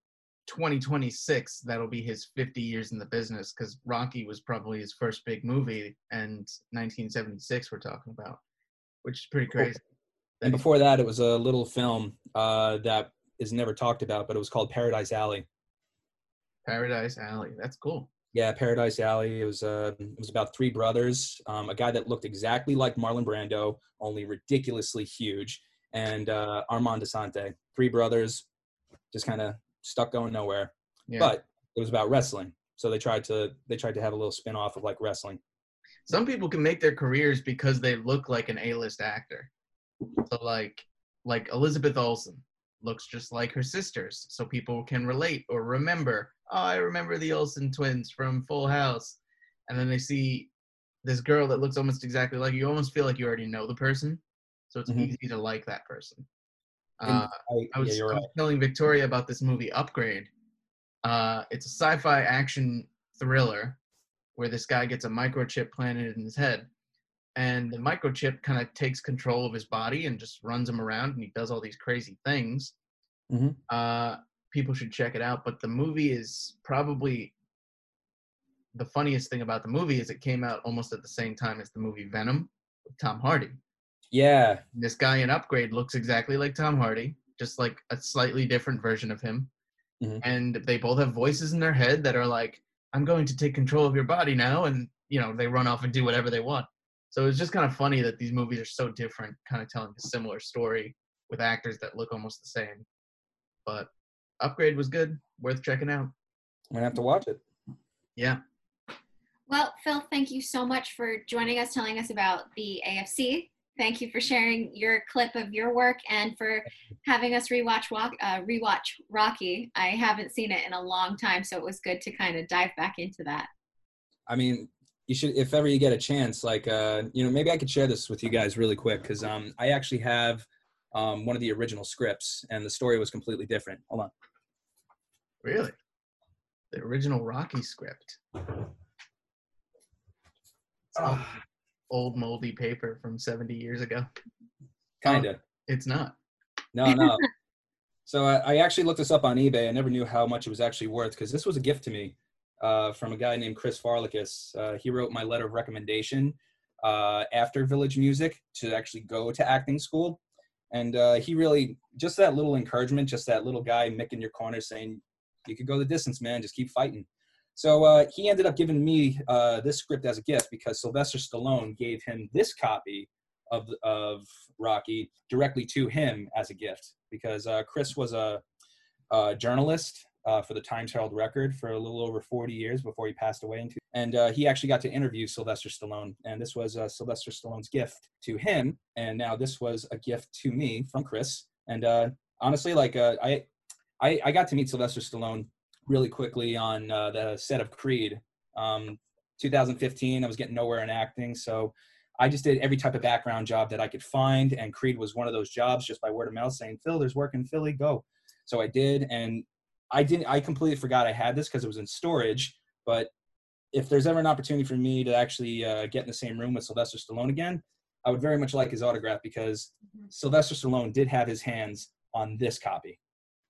A: 2026, that'll be his 50 years in the business because Rocky was probably his first big movie, and 1976 we're talking about, which is pretty crazy.
F: And before that, it was a little film uh, that is never talked about, but it was called Paradise Alley.
A: Paradise Alley, that's cool.
F: Yeah, Paradise Alley. It was uh, it was about three brothers, um, a guy that looked exactly like Marlon Brando, only ridiculously huge, and uh, Armand Assante. Three brothers, just kind of stuck going nowhere.
A: Yeah.
F: But it was about wrestling, so they tried to they tried to have a little spin off of like wrestling.
A: some people can make their careers because they look like an A-list actor. So like like Elizabeth Olsen looks just like her sisters, so people can relate or remember. Oh, I remember the Olsen twins from Full House, and then they see this girl that looks almost exactly like you. Almost feel like you already know the person, so it's
F: Mhm.
A: easy to like that person. Uh,
F: I,
A: I was,
F: yeah,
A: I
F: right.
A: was telling Victoria about this movie Upgrade. Uh, it's a sci-fi action thriller where this guy gets a microchip planted in his head, and the microchip kind of takes control of his body and just runs him around, and he does all these crazy things.
F: Mhm.
A: Uh, people should check it out. But the movie is probably the funniest thing about the movie is it came out almost at the same time as the movie Venom with Tom Hardy
F: Yeah,
A: this guy in Upgrade looks exactly like Tom Hardy, just like a slightly different version of him.
F: Mhm.
A: And they both have voices in their head that are like, I'm going to take control of your body now. And, you know, they run off and do whatever they want. So it's just kind of funny that these movies are so different, kind of telling a similar story with actors that look almost the same. But Upgrade was good, worth checking out.
F: I'm gonna have to watch it.
A: Yeah.
B: Well, Phil, thank you so much for joining us, telling us about the AFC. Thank you for sharing your clip of your work and for having us rewatch walk, uh, rewatch Rocky. I haven't seen it in a long time, so it was good to kind of dive back into that.
F: I mean, you should if ever you get a chance, like uh, you know, maybe I could share this with you guys really quick because um, I actually have um, one of the original scripts, and the story was completely different. Hold on.
A: Really? The original Rocky script.
F: Ah.
A: old moldy paper from 70 years ago.
F: Kinda.
A: It's not.
F: No, no. [laughs] so I, I actually looked this up on eBay. I never knew how much it was actually worth because this was a gift to me uh, from a guy named Chris Farlekas. Uh, he wrote my letter of recommendation uh, after Village Music to actually go to acting school. And uh, he really, just that little encouragement, just that little guy Mick in your corner saying, you could go the distance, man, just keep fighting. So uh, he ended up giving me uh, this script as a gift because Sylvester Stallone gave him this copy of of Rocky directly to him as a gift because uh, Chris was a, a journalist uh, for the Times Herald Record for a little over 40 years before he passed away. Into, and uh, he actually got to interview Sylvester Stallone, and this was uh, Sylvester Stallone's gift to him. And now this was a gift to me from Chris. And uh, honestly, like uh, I, I, I got to meet Sylvester Stallone really quickly on uh, the set of Creed. Um, 2015, I was getting nowhere in acting, so I just did every type of background job that I could find, and Creed was one of those jobs just by word of mouth saying, Phil, there's work in Philly, go. So I did, and I didn't. I completely forgot I had this because it was in storage. But if there's ever an opportunity for me to actually uh, get in the same room with Sylvester Stallone again, I would very much like his autograph because Sylvester Stallone did have his hands on this copy.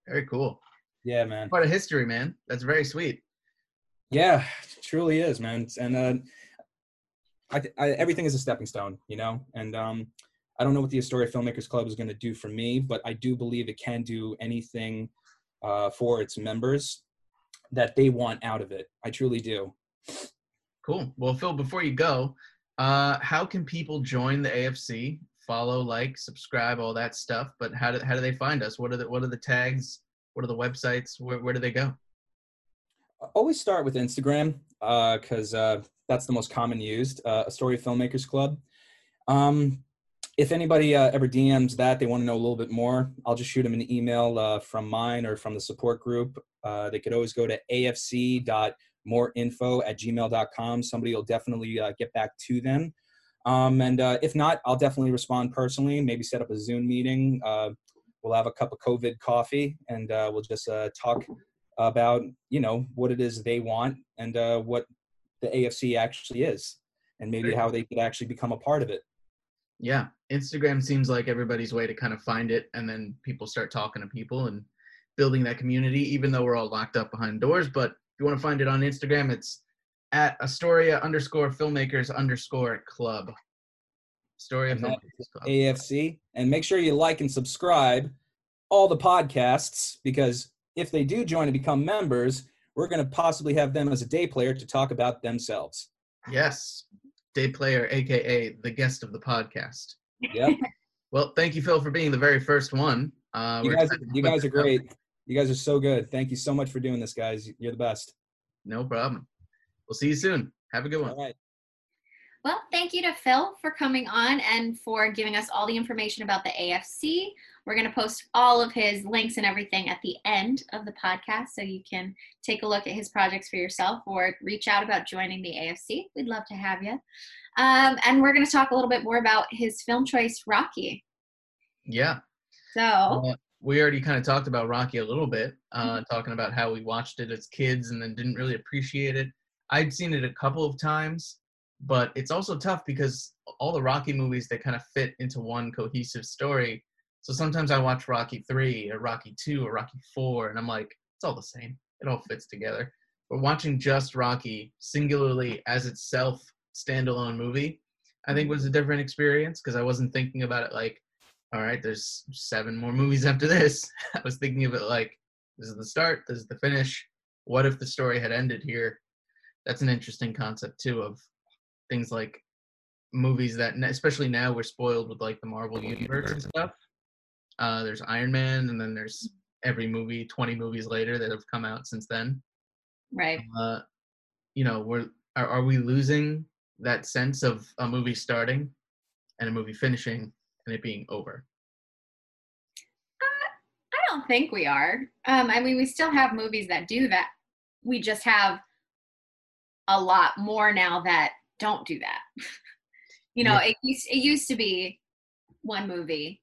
A: Very cool.
F: Yeah, man.
A: Part of history, man. That's very sweet.
F: Yeah, it truly is, man. And uh, I, I, everything is a stepping stone, you know. And um, I don't know what the Astoria Filmmakers Club is going to do for me, but I do believe it can do anything uh, for its members that they want out of it. I truly do.
A: Cool. Well, Phil, before you go, uh, how can people join the AFC follow, like, subscribe, all that stuff. But how do how do they find us? What are the what are the tags? What are the websites? Where where do they go?
F: always start with Instagram because uh, that's the most common used. Uh, Astoria Filmmakers Club. Um, if anybody uh, ever DMs that, they want to know a little bit more, I'll just shoot them an email uh, from mine or from the support group. Uh, they could always go to afc.moreinfo at gmail.com. Somebody will definitely uh, get back to them. Um, and uh, if not, I'll definitely respond personally, maybe set up a Zoom meeting. Uh, we'll have a cup of COVID coffee and uh, we'll just uh, talk about, you know, what it is they want and uh, what the AFC actually is and maybe how they could actually become a part of it.
A: Yeah, Instagram seems like everybody's way to kind of find it, and then people start talking to people and building that community. Even though we're all locked up behind doors, but you want to find it on Instagram, it's at Astoria underscore filmmakers underscore club. Astoria
F: And
A: filmmakers club.
F: AFC. And make sure you like and subscribe all the podcasts because if they do join and become members, we're going to possibly have them as a day player to talk about themselves.
A: Yes, day player, aka the guest of the podcast.
F: Yep. [laughs]
A: Well, thank you, Phil, for being the very first one. Uh,
F: you guys, you guys are
A: great. out.
F: Great. You guys are so good. Thank you so much for doing this, guys. You're the best.
A: No problem. We'll see you soon. Have a good one.
F: All right.
B: Well, thank you to Phil for coming on and for giving us all the information about the AFC. We're going to post all of his links and everything at the end of the podcast so you can take a look at his projects for yourself or reach out about joining the AFC. We'd love to have you. Um, and we're going to talk a little bit more about his film choice, Rocky.
A: Yeah.
B: So,
A: Uh, we already kind of talked about Rocky a little bit, uh,
B: Mm-hmm.
A: talking about how we watched it as kids and then didn't really appreciate it. I'd seen it a couple of times, but it's also tough because all the Rocky movies they kind of fit into one cohesive story. So sometimes I watch Rocky three or Rocky two or Rocky four, and I'm like, it's all the same. It all fits together. But watching just Rocky singularly as itself standalone movie, I think was a different experience because I wasn't thinking about it like, all right, there's seven more movies after this. [laughs] I was thinking of it like, this is the start, this is the finish. What if the story had ended here? That's an interesting concept too of things like movies that, especially now, we're spoiled with like the Marvel universe and stuff. Uh, there's Iron Man, and then there's every movie, 20 movies later that have come out since then.
B: right.
A: Uh, you know, we're are, are we losing that sense of a movie starting and a movie finishing and it being over?
B: I don't think we are. Um, I mean, we still have movies that do that. We just have a lot more now that don't do that. [laughs] you know,
A: Yeah.
B: it used it used to be one movie,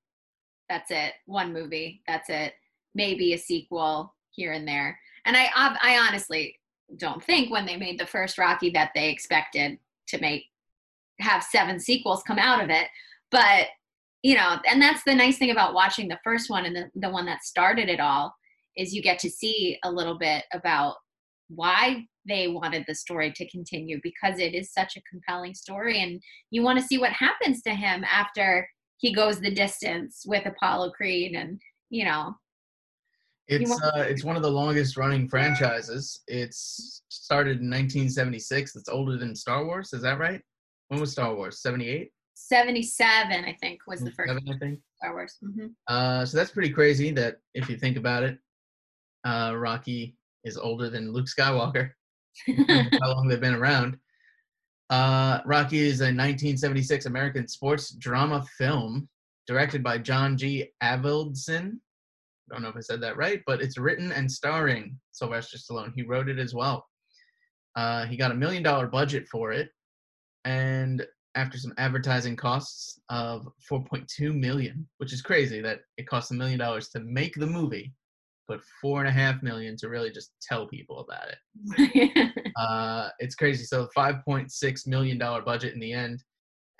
B: that's it. One movie, that's it. Maybe a sequel here and there. And I I I honestly don't think when they made the first Rocky that they expected to make have seven sequels come out of it. But you know, and that's the nice thing about watching the first one and the, the one that started it all is you get to see a little bit about why they wanted the story to continue because it is such a compelling story and you want to see what happens to him after he goes the distance with Apollo Creed and you know
A: It's uh, it's one of the longest running franchises. It's started in 1976. It's older than Star Wars. Is that right? When was Star Wars? 78.
B: 77 I think was the first
A: I think.
B: Star Wars. hmm
A: Uh, so that's pretty crazy. That if you think about it, uh, Rocky is older than Luke Skywalker. how long they've been around. Uh, Rocky is a 1976 American sports drama film directed by John G. Avildsen. I Don't know if I said that right, but it's written and starring Sylvester Stallone. He wrote it as well. Uh, he got a million dollar budget for it, and after some advertising costs of 4.2 million, which is crazy that it costs a million dollars to make the movie, but four and a half million to really just tell people about it [laughs] uh, it's crazy. So five point six million dollar budget in the end,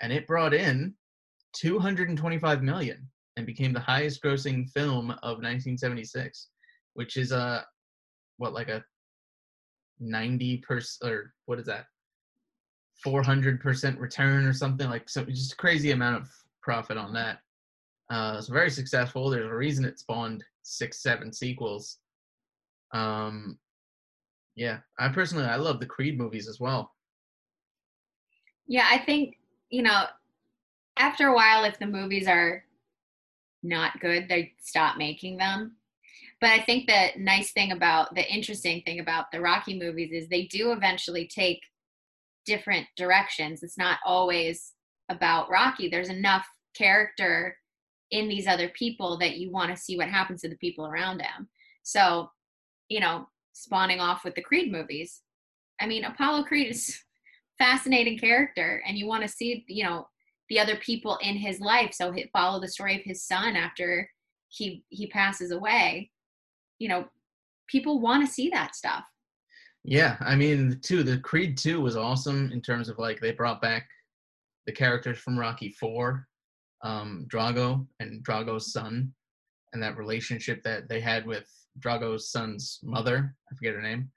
A: and it brought in two hundred and twenty five million and became the highest grossing film of 1976, which is a what like a ninety percent or what is that? Four hundred percent return or something like so just a crazy amount of profit on that. Uh, it's very successful. There's a reason it spawned six, seven sequels. Um, yeah, I personally I love the Creed movies as well.
B: Yeah, I think, you know, after a while, if the movies are not good, they stop making them. But I think the nice thing about the interesting thing about the Rocky movies is they do eventually take different directions. It's not always about Rocky. There's enough character in these other people that you want to see what happens to the people around him. So, you know, spawning off with the Creed movies. I mean, Apollo Creed is [laughs] fascinating character and you want to see, you know, the other people in his life. So follow the story of his son after he he passes away. You know, people want to see that stuff.
A: Yeah, I mean, too, the Creed 2 was awesome in terms of like they brought back the characters from Rocky 4, um, Drago and Drago's son, and that relationship that they had with Drago's son's mother. I forget her name.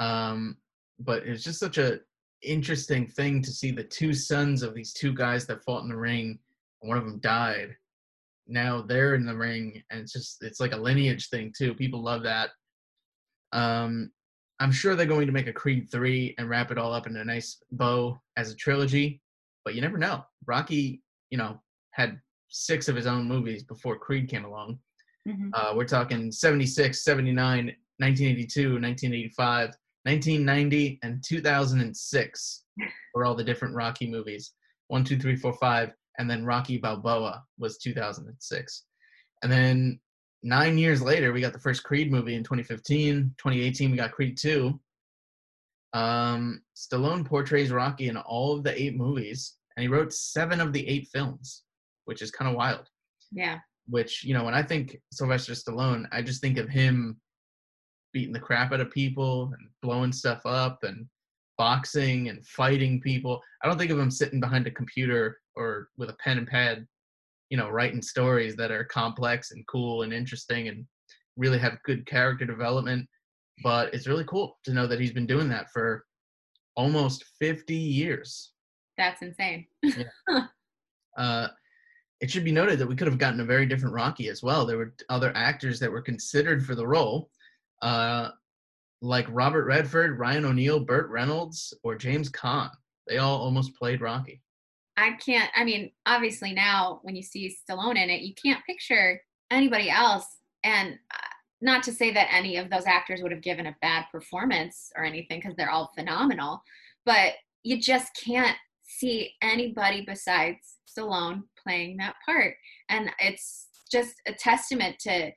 A: Um, but it's just such a interesting thing to see the two sons of these two guys that fought in the ring. And one of them died. Now they're in the ring, and it's just it's like a lineage thing too. People love that. Um, I'm sure they're going to make a Creed three and wrap it all up in a nice bow as a trilogy, but you never know. Rocky, you know, had six of his own movies before Creed came along.
B: Mm-hmm.
A: Uh, we're talking 76, 79, 1982, 1985, 1990, and 2006 were all the different Rocky movies. One, two, three, four, five, and then Rocky Balboa was 2006. And then nine years later, we got the first Creed movie in 2015. 2018, we got Creed 2. Um, Stallone portrays Rocky in all of the eight movies, and he wrote seven of the eight films, which is kind of wild.
B: Yeah.
A: Which, you know, when I think Sylvester Stallone, I just think of him beating the crap out of people and blowing stuff up and boxing and fighting people. I don't think of him sitting behind a computer or with a pen and pad, you know, writing stories that are complex and cool and interesting and really have good character development. But it's really cool to know that he's been doing that for almost 50 years.
B: That's insane. [laughs]
A: Uh, it should be noted that we could have gotten a very different Rocky as well. There were other actors that were considered for the role, uh, like Robert Redford, Ryan O'Neal, Burt Reynolds, or James Caan. They all almost played Rocky.
B: I can't, I mean, obviously now when you see Stallone in it, you can't picture anybody else. And uh, not to say that any of those actors would have given a bad performance or anything, because they're all phenomenal, but you just can't see anybody besides Stallone playing that part. And it's just a testament to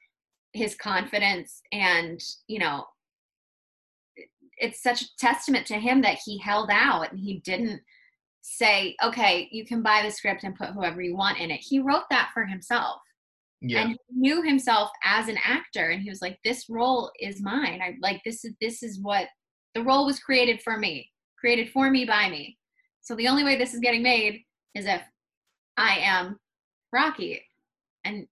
B: his confidence and, you know, it's such a testament to him that he held out and he didn't say, okay, you can buy the script and put whoever you want in it. He wrote that for himself.
A: Yeah.
B: And he knew himself as an actor and he was like, This role is mine. I like this is this is what the role was created for me, created for me by me. So the only way this is getting made is if I am Rocky. And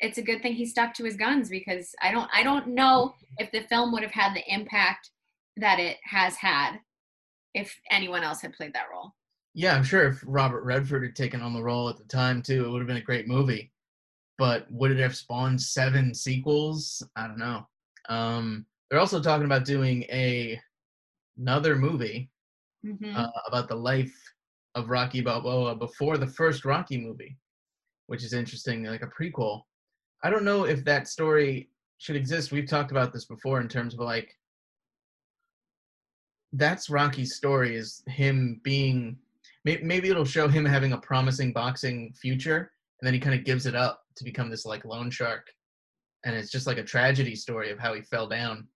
B: it's a good thing he stuck to his guns because I don't I don't know if the film would have had the impact that it has had if anyone else had played that role.
A: Yeah, I'm sure if Robert Redford had taken on the role at the time too, it would have been a great movie. But would it have spawned seven sequels? I don't know. Um, they're also talking about doing a another movie
B: Mm-hmm.
A: uh, about the life of Rocky Balboa before the first Rocky movie, which is interesting, like a prequel. I don't know if that story should exist. We've talked about this before in terms of like that's Rocky's story is him being maybe it'll show him having a promising boxing future and then he kind of gives it up to become this like loan shark. And it's just like a tragedy story of how he fell down.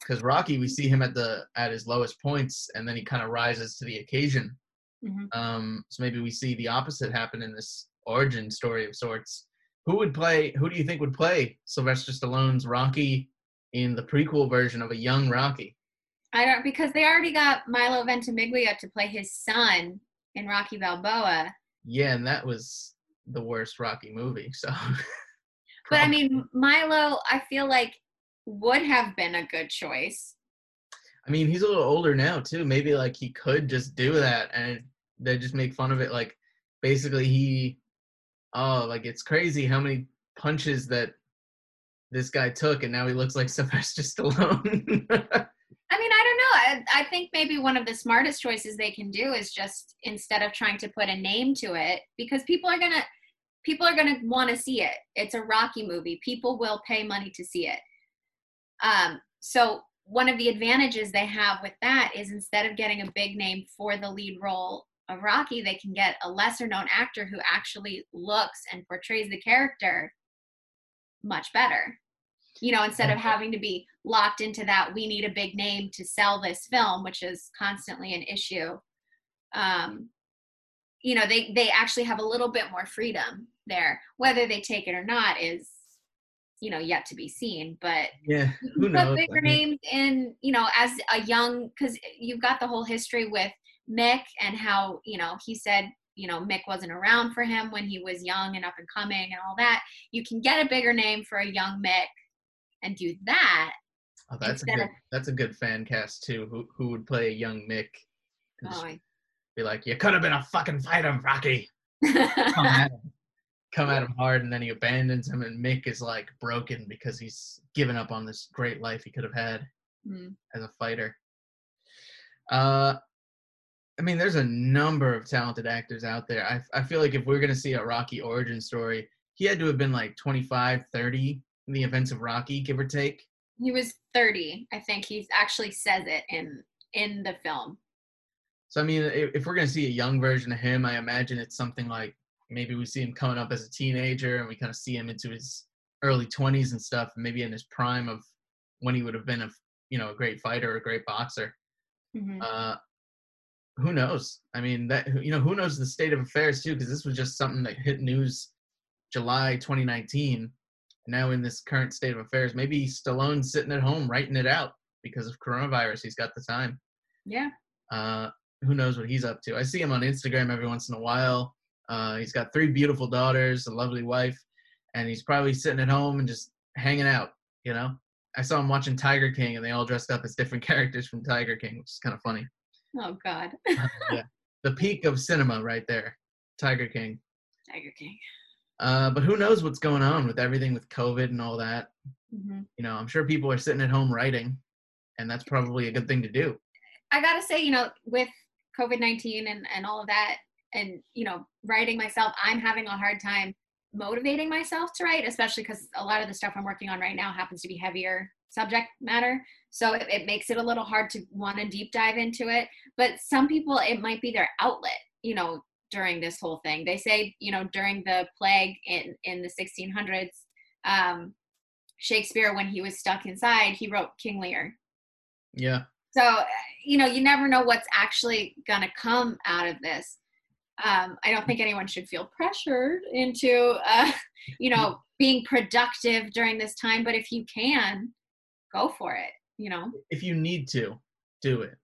A: Because Rocky we see him at the at his lowest points and then he kind of rises to the occasion.
B: Mhm.
A: um so maybe we see the opposite happen in this origin story of sorts. Who would play who do you think would play Sylvester Stallone's Rocky in the prequel version of a young Rocky
B: I don't because they already got Milo Ventimiglia to play his son in Rocky Balboa.
A: yeah and that was the worst Rocky movie so [laughs]
B: But I mean, Milo, I feel like would have been a good choice.
A: I mean, he's a little older now too. Maybe like he could just do that, and they just make fun of it. Like basically, he, oh, like it's crazy how many punches that this guy took, and now he looks like [laughs] Sylvester Stallone. [laughs]
B: I think maybe one of the smartest choices they can do is just instead of trying to put a name to it, because people are gonna people are gonna want to see it. It's a Rocky movie. People will pay money to see it. Um, so one of the advantages they have with that is instead of getting a big name for the lead role of Rocky, they can get a lesser known actor who actually looks and portrays the character much better. You know, instead of having to be locked into that, we need a big name to sell this film, which is constantly an issue. Um, you know, they they actually have a little bit more freedom there. Whether they take it or not is, you know, yet to be seen. But
A: Yeah, who
B: put
A: knows?
B: bigger
A: I mean-
B: names in, you know, as a young, because you've got the whole history with Mick and how, you know, he said, you know, Mick wasn't around for him when he was young and up and coming and all that. You can get a bigger name for a young Mick and do that.
A: Oh, that's a good.
B: of-
A: That's a good fan cast too. Who who would play young Mick? And
B: Oh, I-
A: be like, you could have been a fucking fighter, Rocky. [laughs] Come at him. Come at him hard, and then he abandons him, and Mick is like broken because he's given up on this great life he could have had
B: Hmm.
A: as a fighter. Uh, I mean, there's a number of talented actors out there. I I feel like if we're gonna see a Rocky origin story, he had to have been like 25, 30 in the events of Rocky, give or take.
B: he was 30. I think he actually says it in in the film.
A: So I mean, if, we're gonna see a young version of him, I imagine it's something like maybe we see him coming up as a teenager, and we kind of see him into his early twenties and stuff, maybe in his prime of when he would have been a you know a great fighter or a great boxer.
B: Mhm.
A: Uh, who knows? I mean, that you know, who knows the state of affairs too? Because this was just something that hit news July 2019. Now in this current state of affairs, maybe Stallone's sitting at home writing it out because of coronavirus. He's got the time.
B: Yeah.
A: Uh, who knows what he's up to? I see him on Instagram every once in a while. Uh, he's got three beautiful daughters, a lovely wife, and he's probably sitting at home and just hanging out. You know, I saw him watching Tiger King, and they all dressed up as different [laughs] characters from Tiger King, which is kind of funny.
B: Oh God. [laughs]
A: yeah, the peak of cinema right there, Tiger King.
B: Tiger King.
A: Uh, but who knows what's going on with everything with COVID and all that?
B: hmm
A: You know, I'm sure people are sitting at home writing, and that's probably a good thing to do.
B: I gotta say, you know, with COVID nineteen and and all of that, and you know, writing myself, I'm having a hard time motivating myself to write, especially because a lot of the stuff I'm working on right now happens to be heavier subject matter. So it, it makes it a little hard to want to deep dive into it. But some people, it might be their outlet, you know, during this whole thing. They say, you know, during the plague in in the 1600s, um, Shakespeare, when he was stuck inside, he wrote King Lear.
A: Yeah.
B: So, you know, you never know what's actually going to come out of this. Um, I don't think anyone should feel pressured into, uh, [laughs] you know, being productive during this time. But if you can, go for it. You know.
A: if you need to, do it.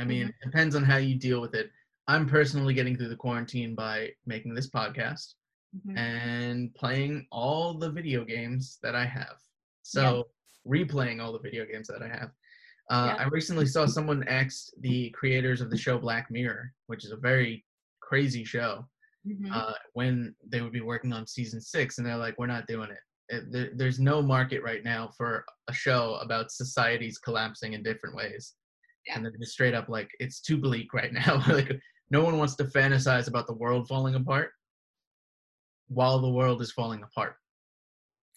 A: I mean,
B: Mhm.
A: it depends on how you deal with it. I'm personally getting through the quarantine by making this podcast
B: Mhm.
A: and playing all the video games that I have. So, replaying all the video games that I have. Uh,
B: Yeah.
A: I recently saw someone asked the creators of the show Black Mirror, which is a very crazy show,
B: Mhm.
A: uh, when they would be working on season six, and they're like, "We're not doing it. it there, there's no market right now for a show about societies collapsing in different ways."
B: Yeah.
A: And they're just straight up like, "It's too bleak right now. [laughs] like, no one wants to fantasize about the world falling apart while the world is falling apart."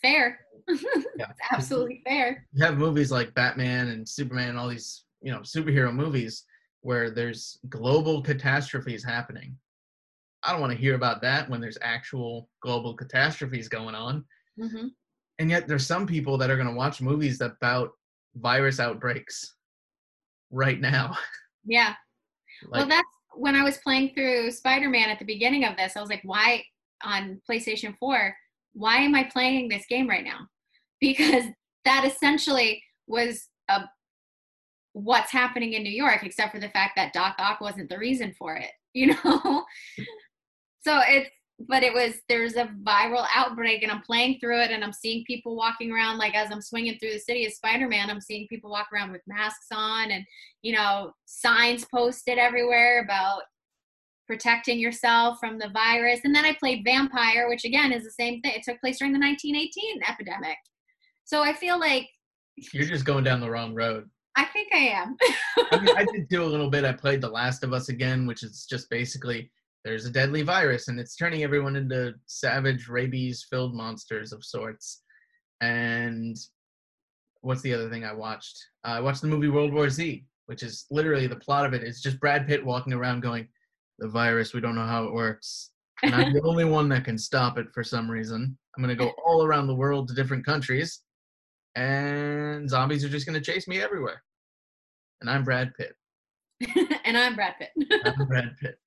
B: fair. [laughs]
A: Yeah.
B: it's absolutely fair.
A: You have movies like Batman and Superman and all these, you know, superhero movies where there's global catastrophes happening. I don't want to hear about that when there's actual global catastrophes going on.
B: hmm
A: And yet there's some people that are going to watch movies about virus outbreaks right now. [laughs]
B: Yeah. well, that's when I was playing through Spider Man at the beginning of this. I was like, why on PlayStation 4? Why am I playing this game right now? [laughs] Because that essentially was a what's happening in New York, except for the fact that Doc Ock wasn't the reason for it, [laughs] you know? so it's, but it was, there's a viral outbreak and I'm playing through it and I'm seeing people walking around, like as I'm swinging through the city as Spider Man, I'm seeing people walk around with masks on and you know, signs posted everywhere about protecting yourself from the virus. And then I played Vampyr, which again is the same thing. It took place during the 1918 epidemic. So I feel like,
A: you're just going down the wrong road.
B: I think I am.
A: I, mean, I [laughs] did do a little bit. I played The Last of Us again, which is just basically there's a deadly virus and it's turning everyone into savage rabies-filled monsters of sorts. And what's the other thing I watched? Uh, I watched the movie World War Z, which is literally the plot of it. it is just Brad Pitt walking around going, "The virus, we don't know how it works." And I'm the [laughs] only one that can stop it for some reason. I'm gonna go all around the world to different countries, and zombies are just gonna chase me everywhere. And I'm Brad Pitt. [laughs]
B: and I'm Brad Pitt.
A: I'm Brad Pitt.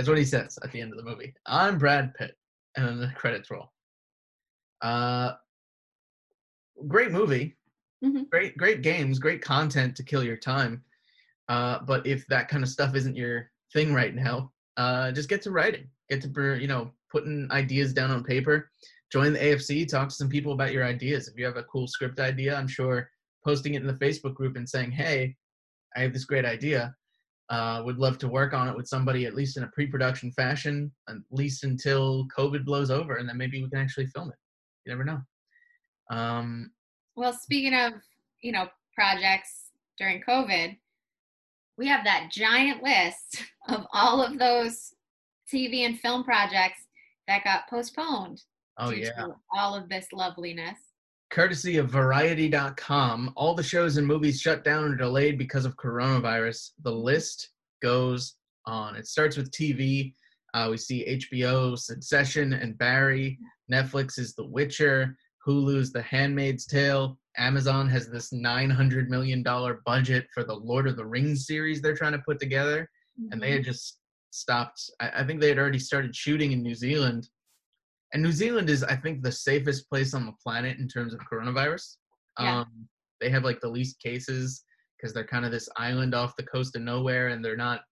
A: That's what he says at the end of the movie. I'm Brad Pitt, and then the credits roll. Uh, great movie,
B: Mhm.
A: great great games, great content to kill your time. Uh, but if that kind of stuff isn't your thing right now, uh, just get to writing. Get to you know putting ideas down on paper. Join the AFC. Talk to some people about your ideas. If you have a cool script idea, I'm sure posting it in the Facebook group and saying, "Hey, I have this great idea. Uh, would love to work on it with somebody at least in a pre-production fashion, at least until COVID blows over, and then maybe we can actually film it. You never know. Um,
B: Well, speaking of, you know, projects during COVID, we have that giant list [laughs] of all of those TV and film projects that got postponed
A: oh yeah.
B: all of this loveliness.
A: Courtesy of Variety.com, all the shows and movies shut down or delayed because of coronavirus. The list goes on. It starts with TV. Uh, we see HBO, Succession, and Barry. Netflix is The Witcher. Hulu's The Handmaid's Tale. Amazon has this $900 million budget for the Lord of the Rings series they're trying to put together. And they had just stopped. I, I think they had already started shooting in New Zealand. And New Zealand is, I think, the safest place on the planet in terms of coronavirus.
B: Yeah.
A: Um, they have like the least cases because they're kind of this island off the coast of nowhere, and they're not.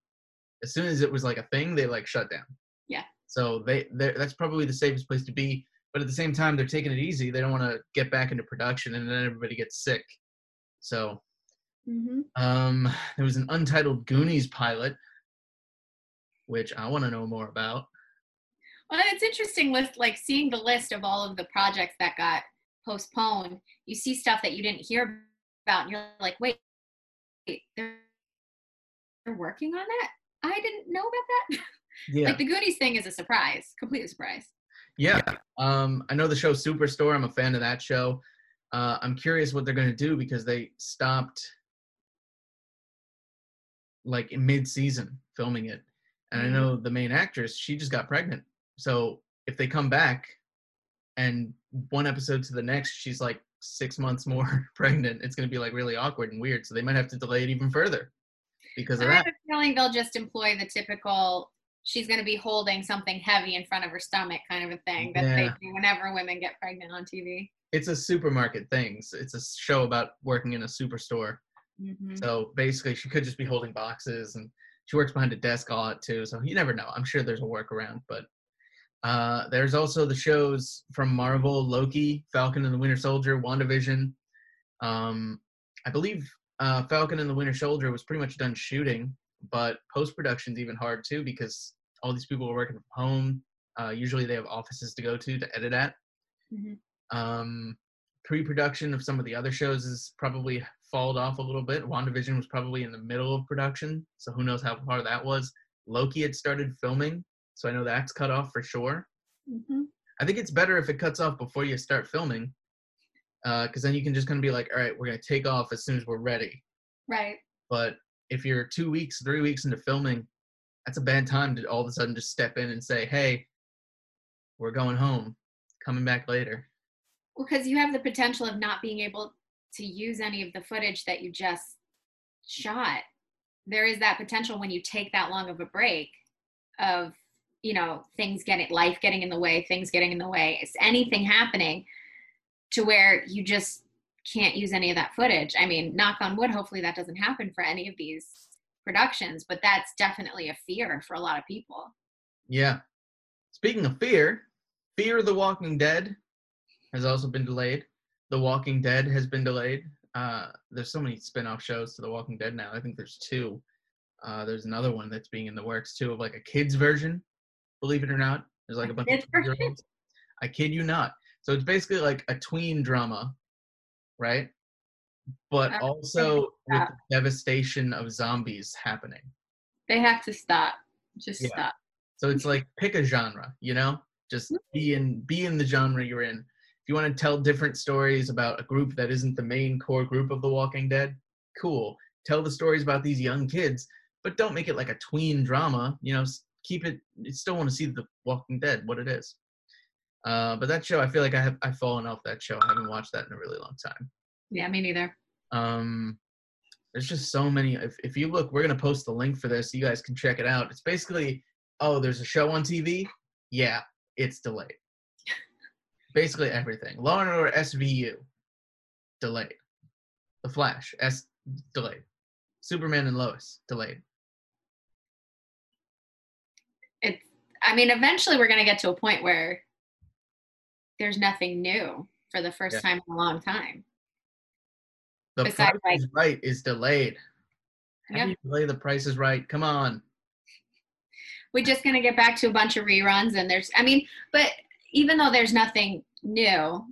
A: As soon as it was like a thing, they like shut down.
B: Yeah.
A: So they they that's probably the safest place to be. But at the same time, they're taking it easy. They don't want to get back into production, and then everybody gets sick. So
B: Mm-hmm.
A: um, there was an untitled Goonies pilot, which I want to know more about.
B: Well, it's interesting with like seeing the list of all of the projects that got postponed. You see stuff that you didn't hear about, and you're like, wait, wait they're, they're working on that? I didn't know about that. [laughs]
A: Yeah.
B: Like the Goonies thing is a surprise, complete surprise.
A: Yeah. Um, I know the show Superstore. I'm a fan of that show. Uh, I'm curious what they're going to do because they stopped like in mid-season filming it, and I
B: Mhm.
A: know the main actress. She just got pregnant. So if they come back, and one episode to the next, she's like six months more [laughs] pregnant, it's going to be like really awkward and weird. So they might have to delay it even further because of
B: I
A: that.
B: have a feeling they'll just employ the typical she's going to be holding something heavy in front of her stomach kind of a thing that they do whenever women get pregnant on TV.
A: It's a supermarket thing. So It's a show about working in a superstore.
B: hmm
A: So basically, she could just be holding boxes, and she works behind a desk a lot too. So you never know. I'm sure there's a workaround, but uh, there's also the shows from Marvel: Loki, Falcon and the Winter Soldier, WandaVision. Um, I believe uh, Falcon and the Winter Soldier was pretty much done shooting, but post production's even hard too because all these people are working from home. Uh, usually, they have offices to go to to edit at.
B: Mhm.
A: Um, pre-production of some of the other shows is probably falled off a little bit. WandaVision was probably in the middle of production, so who knows how far that was. Loki had started filming, so I know that's cut off for sure.
B: hmm
A: I think it's better if it cuts off before you start filming, because then you can just kind of be like, all right, we're gonna take off as soon as we're ready.
B: Right.
A: But if you're two weeks, three weeks into filming, that's a bad time to all of a sudden just step in and say, hey, we're going home, coming back later.
B: Well, because you have the potential of not being able to use any of the footage that you just shot there is that potential when you take that long of a break of you know things getting life getting in the way things getting in the way it's anything happening to where you just can't use any of that footage i mean knock on wood hopefully that doesn't happen for any of these productions but that's definitely a fear for a lot of people
A: Yeah. Speaking of fear, Fear of the Walking Dead has also been delayed. The Walking Dead has been delayed. Uh, there's so many spin-off shows to The Walking Dead now. I think there's two. Uh, there's another one that's being in the works too of like a kids version. Believe it or not, there's like a bunch of girls. I kid you not. So it's basically like a tween drama, right? but also with the devastation of zombies happening.
B: They have to stop. Just
A: Yeah.
B: stop.
A: So it's like pick a genre, you know? Just mm-hmm. be in be in the genre you're in. If you want to tell different stories about a group that isn't the main core group of The Walking Dead, cool. Tell the stories about these young kids, but don't make it like a tween drama. You know, keep it. You still want to see The Walking Dead, what it is. Uh, but that show, I feel like I have I've fallen off that show. I haven't watched that in a really long time.
B: Yeah, me neither.
A: Um, there's just so many. If, if you look, we're gonna post the link for this. So You guys can check it out. It's basically, oh, there's a show on TV. Yeah, it's delayed. [laughs] basically everything. Law and Order SVU, delayed. The Flash S delayed. Superman and Lois delayed.
B: I mean, eventually we're gonna get to a point where there's nothing new for the first
A: Yeah.
B: time in a long time.
A: The
B: Besides,
A: Price is Right is delayed. How
B: Yeah.
A: do you delay The Price is Right? Come on.
B: we're just going to get back to a bunch of reruns and there's i mean but even though there's nothing new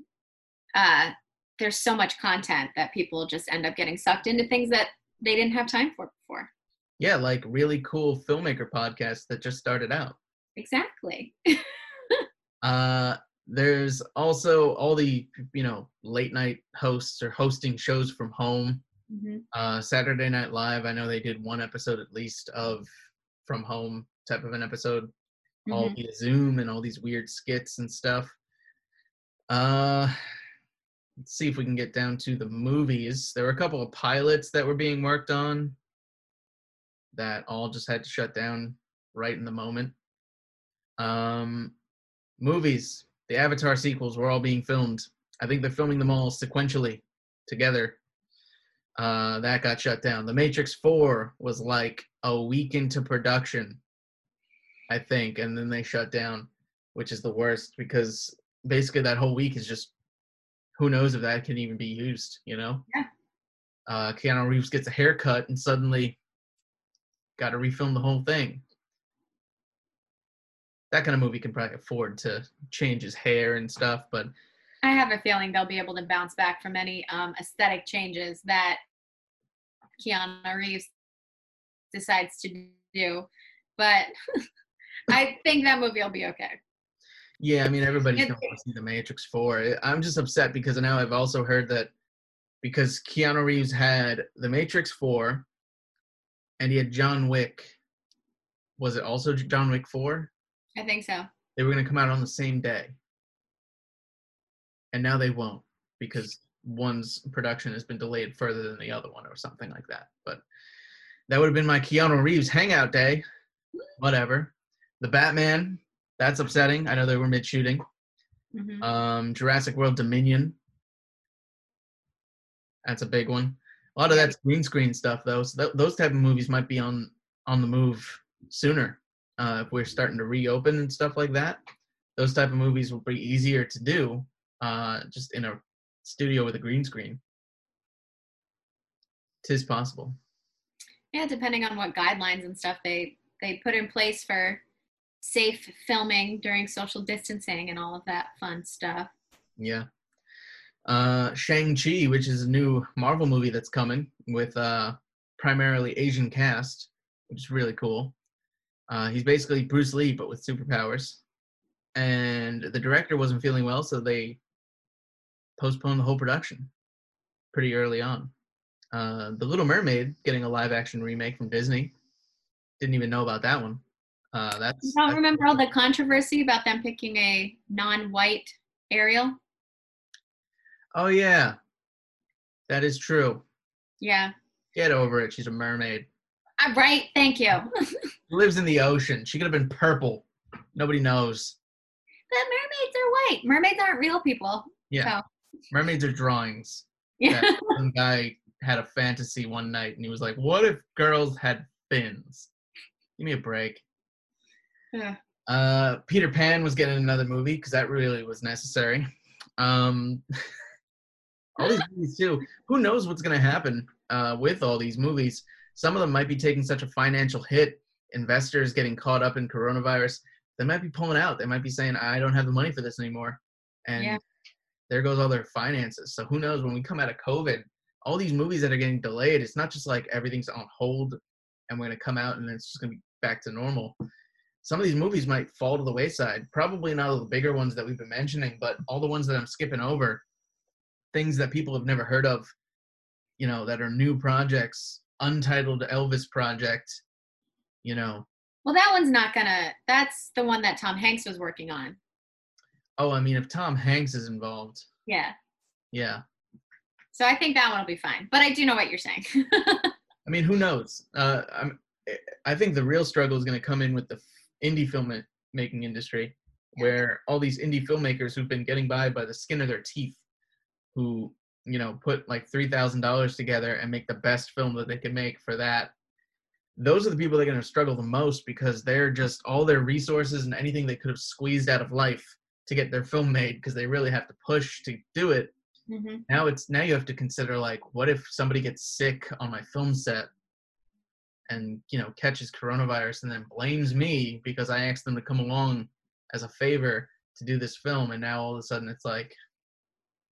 B: uh there's so much content that people just end up getting sucked into things that they didn't have time for before
A: Yeah, like really cool filmmaker podcasts that just started out.
B: Exactly [laughs]
A: Uh, there's also all the you know late night hosts are hosting shows from home.
B: Mhm.
A: Uh, Saturday Night Live. I know they did one episode at least of from home type of an episode, all
B: Mhm.
A: via Zoom and all these weird skits and stuff. Uh, let's see if we can get down to the movies. There were a couple of pilots that were being worked on that all just had to shut down right in the moment. Um, movies, the Avatar sequels were all being filmed. I think they're filming them all sequentially together. Uh, that got shut down. The Matrix 4 was like a week into production, I think, and then they shut down, which is the worst because basically that whole week is just who knows if that can even be used, you know?
B: Yeah.
A: Uh, Keanu Reeves gets a haircut and suddenly got to refilm the whole thing. That kind of movie can probably afford to change his hair and stuff, but
B: i have a feeling they'll be able to bounce back from any um, aesthetic changes that keanu reeves decides to do but [laughs] i think that movie will be okay
A: Yeah, I mean everybody's gonna want to see the Matrix Four. I'm just upset because now I've also heard that because Keanu Reeves had the Matrix Four, and he had John Wick. Was it also John Wick Four?
B: I think so
A: They were gonna come out on the same day, and now they won't because one's production has been delayed further than the other one or something like that. But that would have been my Keanu Reeves hangout day. Whatever. The Batman. That's upsetting. I know they were mid shooting.
B: Mhm.
A: Um, Jurassic World Dominion. That's a big one. A lot of that's green screen stuff, though. So th- those type of movies might be on on the move sooner uh, if we're starting to reopen and stuff like that. Those type of movies will be easier to do uh, just in a studio with a green screen. Tis possible.
B: Yeah, depending on what guidelines and stuff they they put in place for safe filming during social distancing and all of that fun stuff.
A: Yeah. Uh, Shang-Chi, which is a new Marvel movie that's coming with uh, primarily Asian cast, which is really cool. Uh, he's basically Bruce Lee, but with superpowers. And the director wasn't feeling well, so they postponed the whole production pretty early on. Uh, the Little Mermaid getting a live-action remake from Disney. Didn't even know about that one. Uh, that's,
B: You don't
A: that's
B: remember all the controversy about them picking a non-white Ariel?
A: oh yeah, that is true.
B: Yeah.
A: Get over it. She's a mermaid.
B: Right. Thank you. [laughs]
A: lives in the ocean. She could have been purple. Nobody knows.
B: But mermaids are white. Mermaids aren't real people.
A: Yeah.
B: So,
A: Mermaids are drawings.
B: yeah.
A: Yeah. Some guy had a fantasy one night and he was like, What if girls had fins? Give me a break.
B: Yeah.
A: Uh, Peter Pan was getting another movie because that really was necessary. Um, [laughs] all these movies too. Who knows what's going to happen uh, with all these movies? Some of them might be taking such a financial hit. Investors getting caught up in coronavirus. They might be pulling out. They might be saying, "I don't have the money for this anymore," and
B: Yeah.
A: there goes all their finances. So who knows? When we come out of COVID, all these movies that are getting delayed, it's not just like everything's on hold and we're gonna come out and it's just gonna be back to normal. Some of these movies might fall to the wayside. Probably not all the bigger ones that we've been mentioning, but all the ones that I'm skipping over, things that people have never heard of, you know, that are new projects, untitled Elvis project, you know.
B: Well, that one's not gonna. That's the one that Tom Hanks was working on.
A: Oh, I mean, if Tom Hanks is involved,
B: Yeah.
A: yeah.
B: So I think that one will be fine. But I do know what you're saying. [laughs]
A: I mean, who knows? Uh, I'm, I think the real struggle is going to come in with the indie film making industry, where all these indie filmmakers who've been getting by by the skin of their teeth, who you know put like three thousand dollars together and make the best film that they can make for that. Those are the people that are going to struggle the most because they're just all their resources and anything they could have squeezed out of life to get their film made because they really have to push to do it
B: hmm
A: now it's now you have to consider like what if somebody gets sick on my film set and you know catches coronavirus and then blames me because i asked them to come along as a favor to do this film and now all of a sudden it's like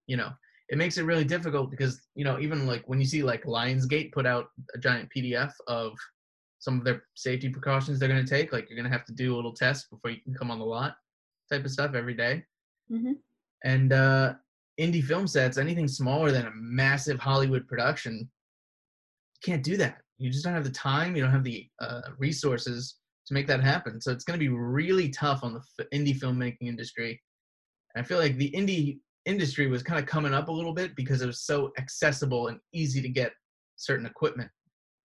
A: you know it makes it really difficult because you know even like when you see like lionsgate put out a giant pdf of some of their safety precautions they're going to take like you're going to have to do a little test before you can come on the lot type of stuff every day.
B: Hmm
A: and uh indie film sets anything smaller than a massive hollywood production you can't do that. You just don't have the time you don't have the uh, resources to make that happen. So it's going to be really tough on the f- indie filmmaking industry. And i feel like the indie industry was kind of coming up a little bit because it was so accessible and easy to get certain equipment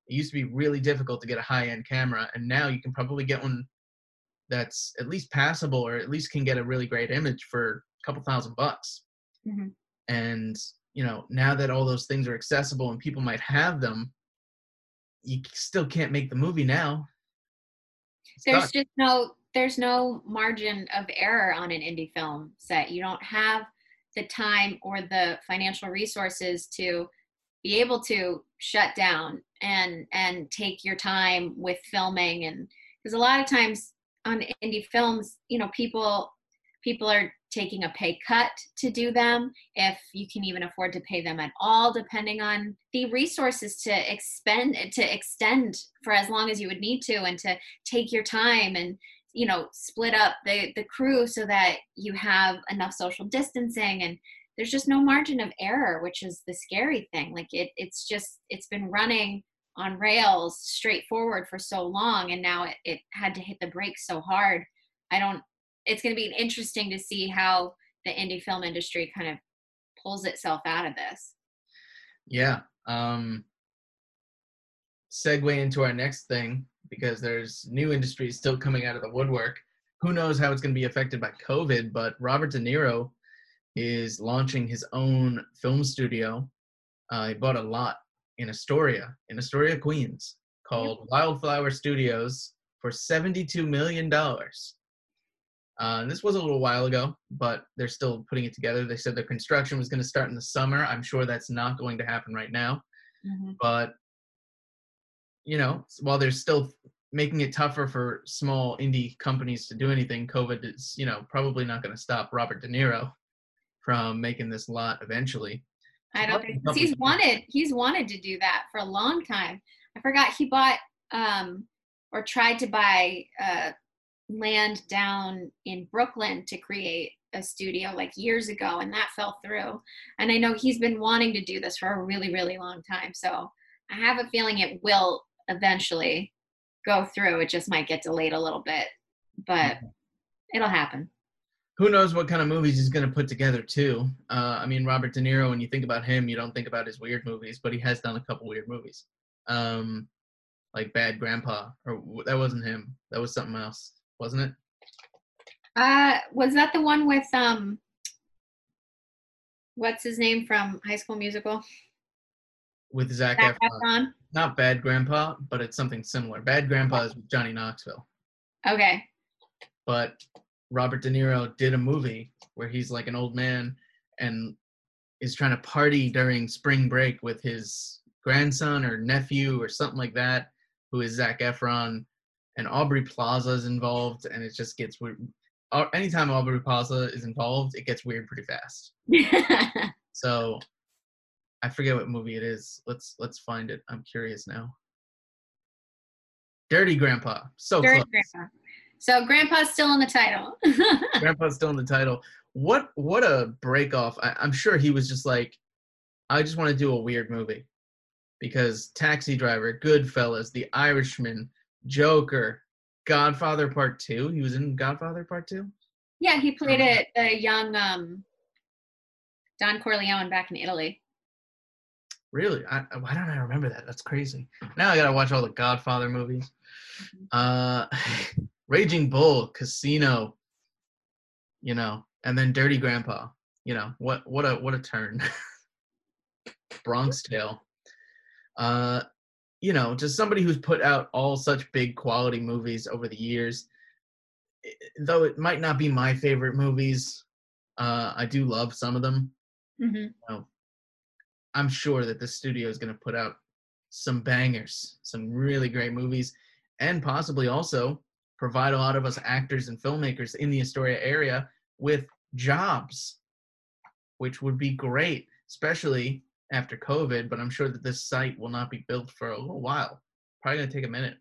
A: it used to be really difficult to get a high end camera and now you can probably get one that's at least passable or at least can get a really great image for a couple thousand bucks
B: Mhm.
A: and you know now that all those things are accessible and people might have them you still can't make the movie now It's
B: there's
A: done.
B: just no there's no margin of error on an indie film set you don't have the time or the financial resources to be able to shut down and and take your time with filming. And because a lot of times on indie films you know people people are taking a pay cut to do them if you can even afford to pay them at all depending on the resources to expend to extend for as long as you would need to and to take your time and you know split up the the crew so that you have enough social distancing and there's just no margin of error which is the scary thing. Like it it's just it's been running on rails straightforward for so long and now it, it had to hit the brakes so hard. I don't it's going to be interesting to see how the indie film industry kind of pulls itself out of this.
A: Yeah um segue into our next thing because there's new industries still coming out of the woodwork who knows how it's going to be affected by covid but robert de niro is launching his own film studio uh, he bought a lot in astoria in astoria queens called wildflower studios for 72 million dollars uh, this was a little while ago, but they're still putting it together. They said the construction was going to start in the summer. I'm sure that's not going to happen right now. But, you know, while they're still making it tougher for small indie companies to do anything, COVID is, you know, probably not going to stop Robert De Niro from making this lot eventually.
B: I don't think he's wanted he's wanted to do that for a long time. I forgot he bought um or tried to buy uh land down in Brooklyn to create a studio like years ago and that fell through. And I know he's been wanting to do this for a really really long time. So I have a feeling it will eventually go through. It just might get delayed a little bit, but it'll happen.
A: Who knows what kind of movies he's going to put together, too. Uh, I mean, Robert De Niro, when you think about him, you don't think about his weird movies, but he has done a couple weird movies. Um, like Bad Grandpa, or that wasn't him. That was something else, wasn't it?
B: Uh, was that the one with um, what's his name from High School Musical?
A: With Zach
B: Zac
A: Efron.
B: Efron.
A: Not Bad Grandpa, but it's something similar. Bad Grandpa is with Johnny Knoxville.
B: Okay.
A: But Robert De Niro did a movie where he's like an old man and is trying to party during spring break with his grandson or nephew or something like that, who is Zac Efron. And Aubrey Plaza is involved, and it just gets weird. Anytime Aubrey Plaza is involved, it gets weird pretty fast. [laughs] So I forget what movie it is. Let's let's find it. I'm curious now. Dirty Grandpa. So
B: Dirty
A: close.
B: Grandpa. So Grandpa's still in the title. [laughs]
A: Grandpa's still in the title. What what a break off. I, I'm sure he was just like, I just want to do a weird movie. Because Taxi Driver, Goodfellas, The Irishman, Joker, Godfather Part Two. He was in Godfather Part Two?
B: yeah, he played it the young um Don Corleone back in Italy.
A: Really? I, why don't I remember that? That's crazy. Now I gotta watch all the Godfather movies. Uh, [laughs] Raging Bull, Casino. You know, and then Dirty Grandpa. You know what? What a what a turn. [laughs] Bronx Tale. Uh, you know, just somebody who's put out all such big quality movies over the years. I- Though it might not be my favorite movies, uh, I do love some of them.
B: hmm
A: know, I'm sure that the studio is going to put out some bangers, some really great movies, and possibly also provide a lot of us actors and filmmakers in the Astoria area with jobs, which would be great, especially after COVID. But I'm sure that this site will not be built for a little while. Probably going to take a minute.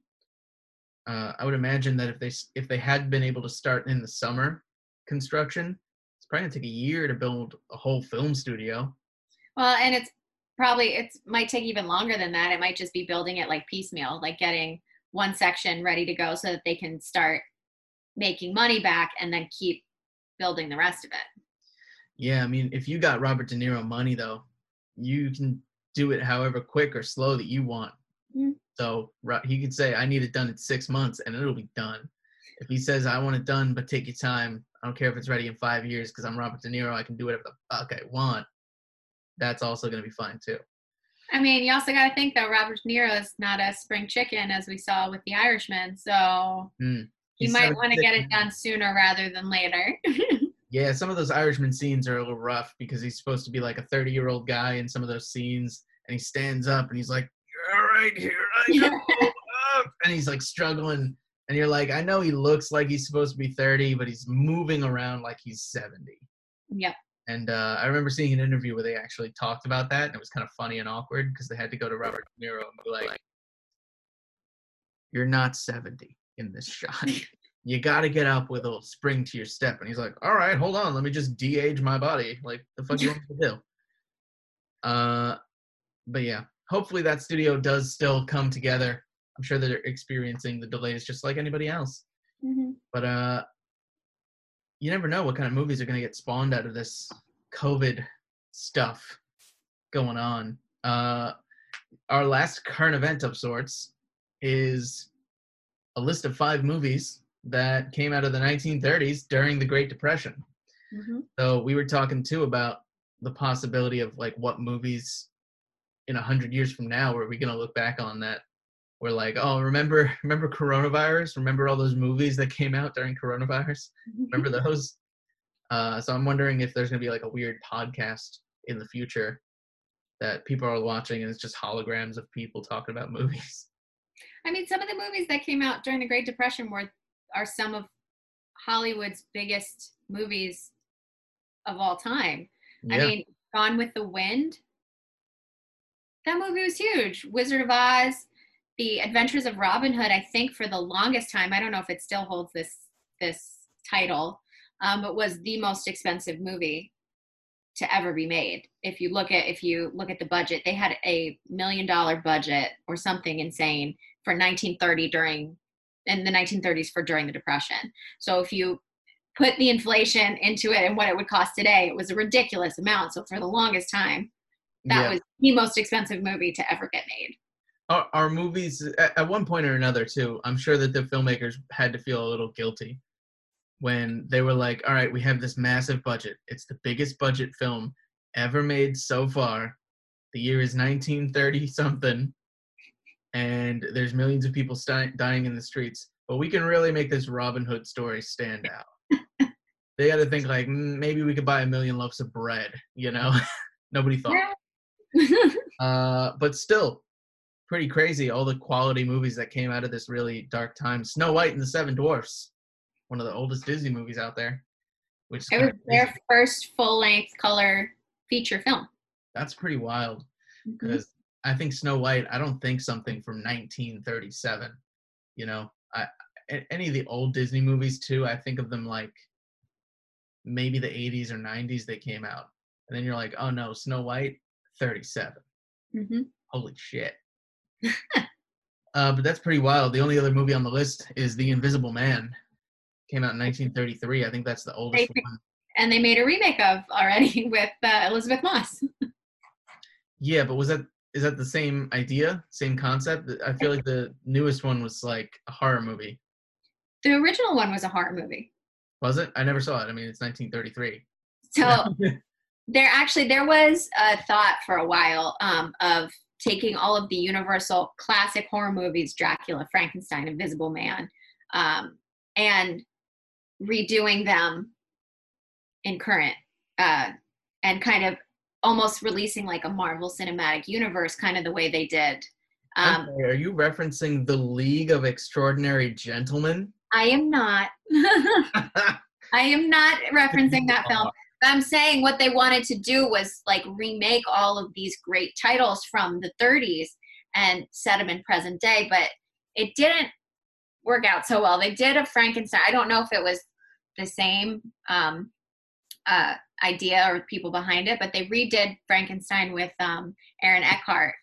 A: Uh, I would imagine that if they if they had been able to start in the summer construction, it's probably going to take a year to build a whole film studio.
B: Well, and it's probably it's might take even longer than that. It might just be building it like piecemeal, like getting one section ready to go so that they can start making money back and then keep building the rest of it.
A: Yeah, I mean, if you got Robert De Niro money though, you can do it however quick or slow that you want.
B: Mm.
A: So he could say, "I need it done in six months," and it'll be done. If he says, "I want it done, but take your time," I don't care if it's ready in five years because I'm Robert De Niro. I can do whatever the fuck I want. That's also gonna be fun too.
B: I mean, you also got to think though, Robert De Niro is not a spring chicken as we saw with The Irishman, so
A: Mm.
B: you
A: He's
B: might want to get it done sooner rather than later. [laughs]
A: Yeah, some of those Irishman scenes are a little rough because he's supposed to be like a 30 year old guy in some of those scenes, and he stands up and he's like, "All right, here I go," [laughs] up," and he's like struggling, and you're like, I know he looks like he's supposed to be 30, but he's moving around like he's 70.
B: yep.
A: And uh, I remember seeing an interview where they actually talked about that, and it was kind of funny and awkward because they had to go to Robert De Niro and be like, "You're not 70 in this shot. [laughs] you got to get up with a little spring to your step." And he's like, "All right, hold on, let me just de-age my body. Like, the fuck you want me to do?" [laughs] Uh, but yeah, hopefully that studio does still come together. I'm sure they're experiencing the delays just like anybody else.
B: hmm
A: But uh, you never know what kind of movies are going to get spawned out of this COVID stuff going on. Uh, our last current event of sorts is a list of five movies that came out of the 1930s during the Great Depression.
B: hmm
A: So we were talking too about the possibility of like what movies in a hundred years from now are we gonna look back on that we're like, oh, remember remember coronavirus? Remember all those movies that came out during coronavirus? Remember [laughs] those? Uh, so I'm wondering if there's gonna be like a weird podcast in the future that people are watching and it's just holograms of people talking about movies. [laughs]
B: I mean, some of the movies that came out during the Great Depression were are some of Hollywood's biggest movies of all time. I mean, Gone with the Wind. That movie was huge. Wizard of Oz, The Adventures of Robin Hood. I think for the longest time, I don't know if it still holds this this title, um, but was the most expensive movie to ever be made. If you look at if you look at the budget, they had a million dollar budget or something insane for 1930 during in the 1930s for during the Depression. So if you put the inflation into it and what it would cost today, it was a ridiculous amount. So for the longest time, that
A: Yeah.
B: was the most expensive movie to ever get made.
A: Our, our movies at, at one point or another too i'm sure that the filmmakers had to feel a little guilty when they were like all right we have this massive budget. It's the biggest budget film ever made so far. The year is 1930 something and there's millions of people sti- dying in the streets but we can really make this robin hood story stand out. [laughs] They got to think like "Mm, maybe we could buy a million loaves of bread you know? [laughs] Nobody thought. [laughs] Uh, but still, pretty crazy. All the quality movies that came out of this really dark time. Snow White and the Seven Dwarfs, one of the oldest Disney movies out there. Which
B: it was their first full length color feature film.
A: that's pretty wild. Because I think Snow White. I don't think something from 1937. You know, I any of the old Disney movies too. I think of them like maybe the 80s or 90s they came out, and then you're like, oh no, Snow White, 37.
B: Mhm.
A: Holy shit. [laughs] uh, but that's pretty wild. The only other movie on the list is The Invisible Man. Came out in 1933. I think that's the oldest
B: think-
A: one.
B: And they made a remake of already [laughs] with uh, Elisabeth Moss.
A: Yeah, but was that is that the same idea, same concept? I feel like the newest one was like a horror movie.
B: The original one was a horror movie.
A: Was it? I never saw it. I mean, it's 1933.
B: So [laughs] there actually there was a thought for a while um, of taking all of the Universal classic horror movies, Dracula, Frankenstein, Invisible Man, um, and redoing them in current uh, and kind of almost releasing like a Marvel Cinematic Universe, kind of the way they did. Um,
A: sorry, are you referencing the League of Extraordinary Gentlemen?
B: I am not. [laughs] I am not referencing that film. But I'm saying what they wanted to do was like remake all of these great titles from the 30s and set them in present day, but it didn't work out so well. They did a Frankenstein. I don't know if it was the same um, uh, idea or people behind it, but they redid Frankenstein with um, Aaron Eckhart,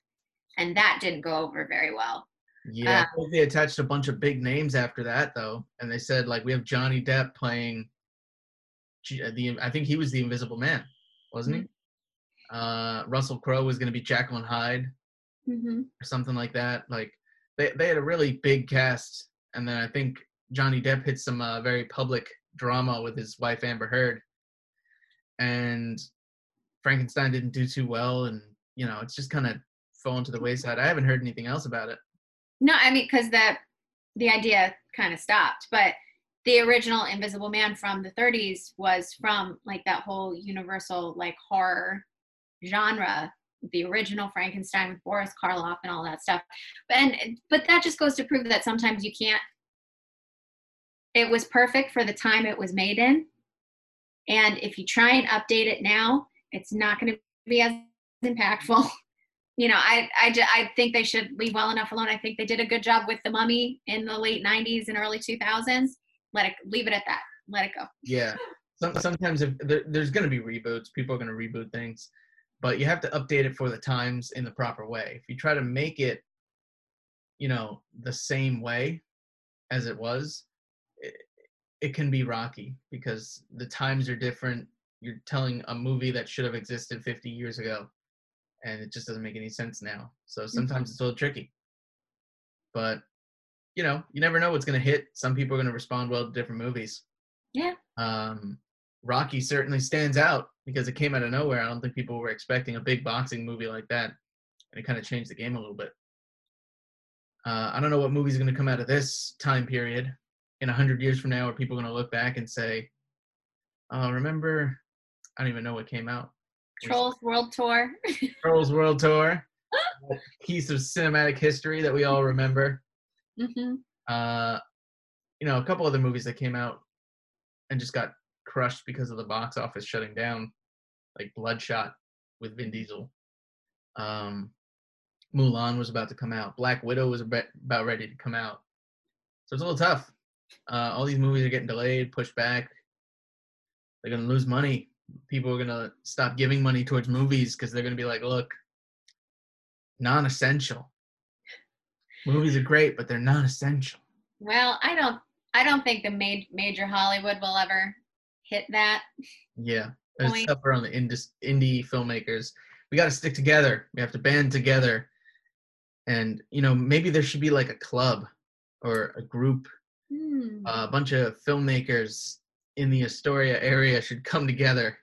B: and that didn't go over very well.
A: Yeah, think they attached a bunch of big names after that though, and they said like we have Johnny Depp playing the I think he was the Invisible Man, wasn't he? Uh, Russell Crowe was going to be Jekyll and Hyde
B: Mm-hmm.
A: or something like that. Like they they had a really big cast, and then I think Johnny Depp hit some uh, very public drama with his wife Amber Heard, and Frankenstein didn't do too well, and you know it's just kind of fallen to the wayside. I haven't heard anything else about it.
B: No, I mean because the the idea kind of stopped, but the original Invisible Man from the 30s was from like that whole universal like horror genre, the original Frankenstein with Boris Karloff and all that stuff. And but that just goes to prove that sometimes you can't. It was perfect for the time it was made in, and if you try and update it now, it's not going to be as impactful. [laughs] you know, I I, I think they should leave well enough alone. I think they did a good job with the Mummy in the late '90s and early 2000s. Let it leave it at that. Let it go.
A: Yeah. Some, sometimes if there, there's going to be reboots, people are going to reboot things, but you have to update it for the times in the proper way. If you try to make it, you know, the same way as it was, it, it can be rocky because the times are different. You're telling a movie that should have existed 50 years ago, and it just doesn't make any sense now. So sometimes mm-hmm. it's a little tricky. But you know, you never know what's going to hit. Some people are going to respond well to different movies.
B: Yeah.
A: Um, Rocky certainly stands out because it came out of nowhere. I don't think people were expecting a big boxing movie like that, and it kind of changed the game a little bit. Uh, I don't know what movie's are going to come out of this time period in a hundred years from now. Are people going to look back and say, "Oh, remember?" I don't even know what came out.
B: Trolls World Tour. [laughs]
A: Trolls World Tour, piece of cinematic history that we all remember.
B: Hmm
A: uh, you know, a couple other movies that came out and just got crushed because of the box office shutting down, like Bloodshot with Vin Diesel. Um, Mulan was about to come out. Black Widow was about about ready to come out. So it's a little tough. Uh, all these movies are getting delayed, pushed back. They're gonna lose money. People are gonna stop giving money towards movies because they're gonna be like, look, non-essential. Movies are great, but they're not essential.
B: Well, I don't. I don't think the ma- major Hollywood will ever hit that.
A: Yeah, there's
B: Point.
A: stuff around the indie, indie filmmakers. We got to stick together. We have to band together, and you know maybe there should be like a club or a group.
B: Hmm.
A: a bunch of filmmakers in the Astoria area should come together,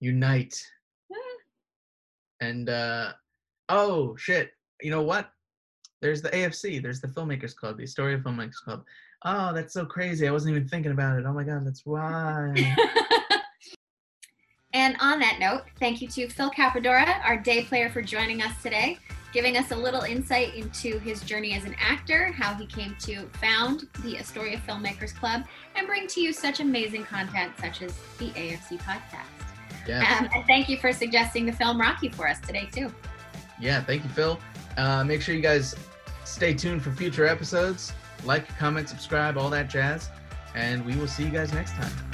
A: unite, and uh, oh shit, you know what? There's the AFC. There's the Filmmakers Club, the Astoria Filmmakers Club. Oh, that's so crazy. I wasn't even thinking about it. Oh my god, that's why. [laughs]
B: and on that note, thank you to Phil Cappadora, our day player, for joining us today, giving us a little insight into his journey as an actor, how he came to found the Astoria Filmmakers Club, and bring to you such amazing content such as the AFC podcast.
A: yeah.
B: Um, and thank you for suggesting the film Rocky for us today, too.
A: Yeah, thank you, Phil. Uh, make sure you guys stay tuned for future episodes. Like, comment, subscribe, all that jazz. And we will see you guys next time.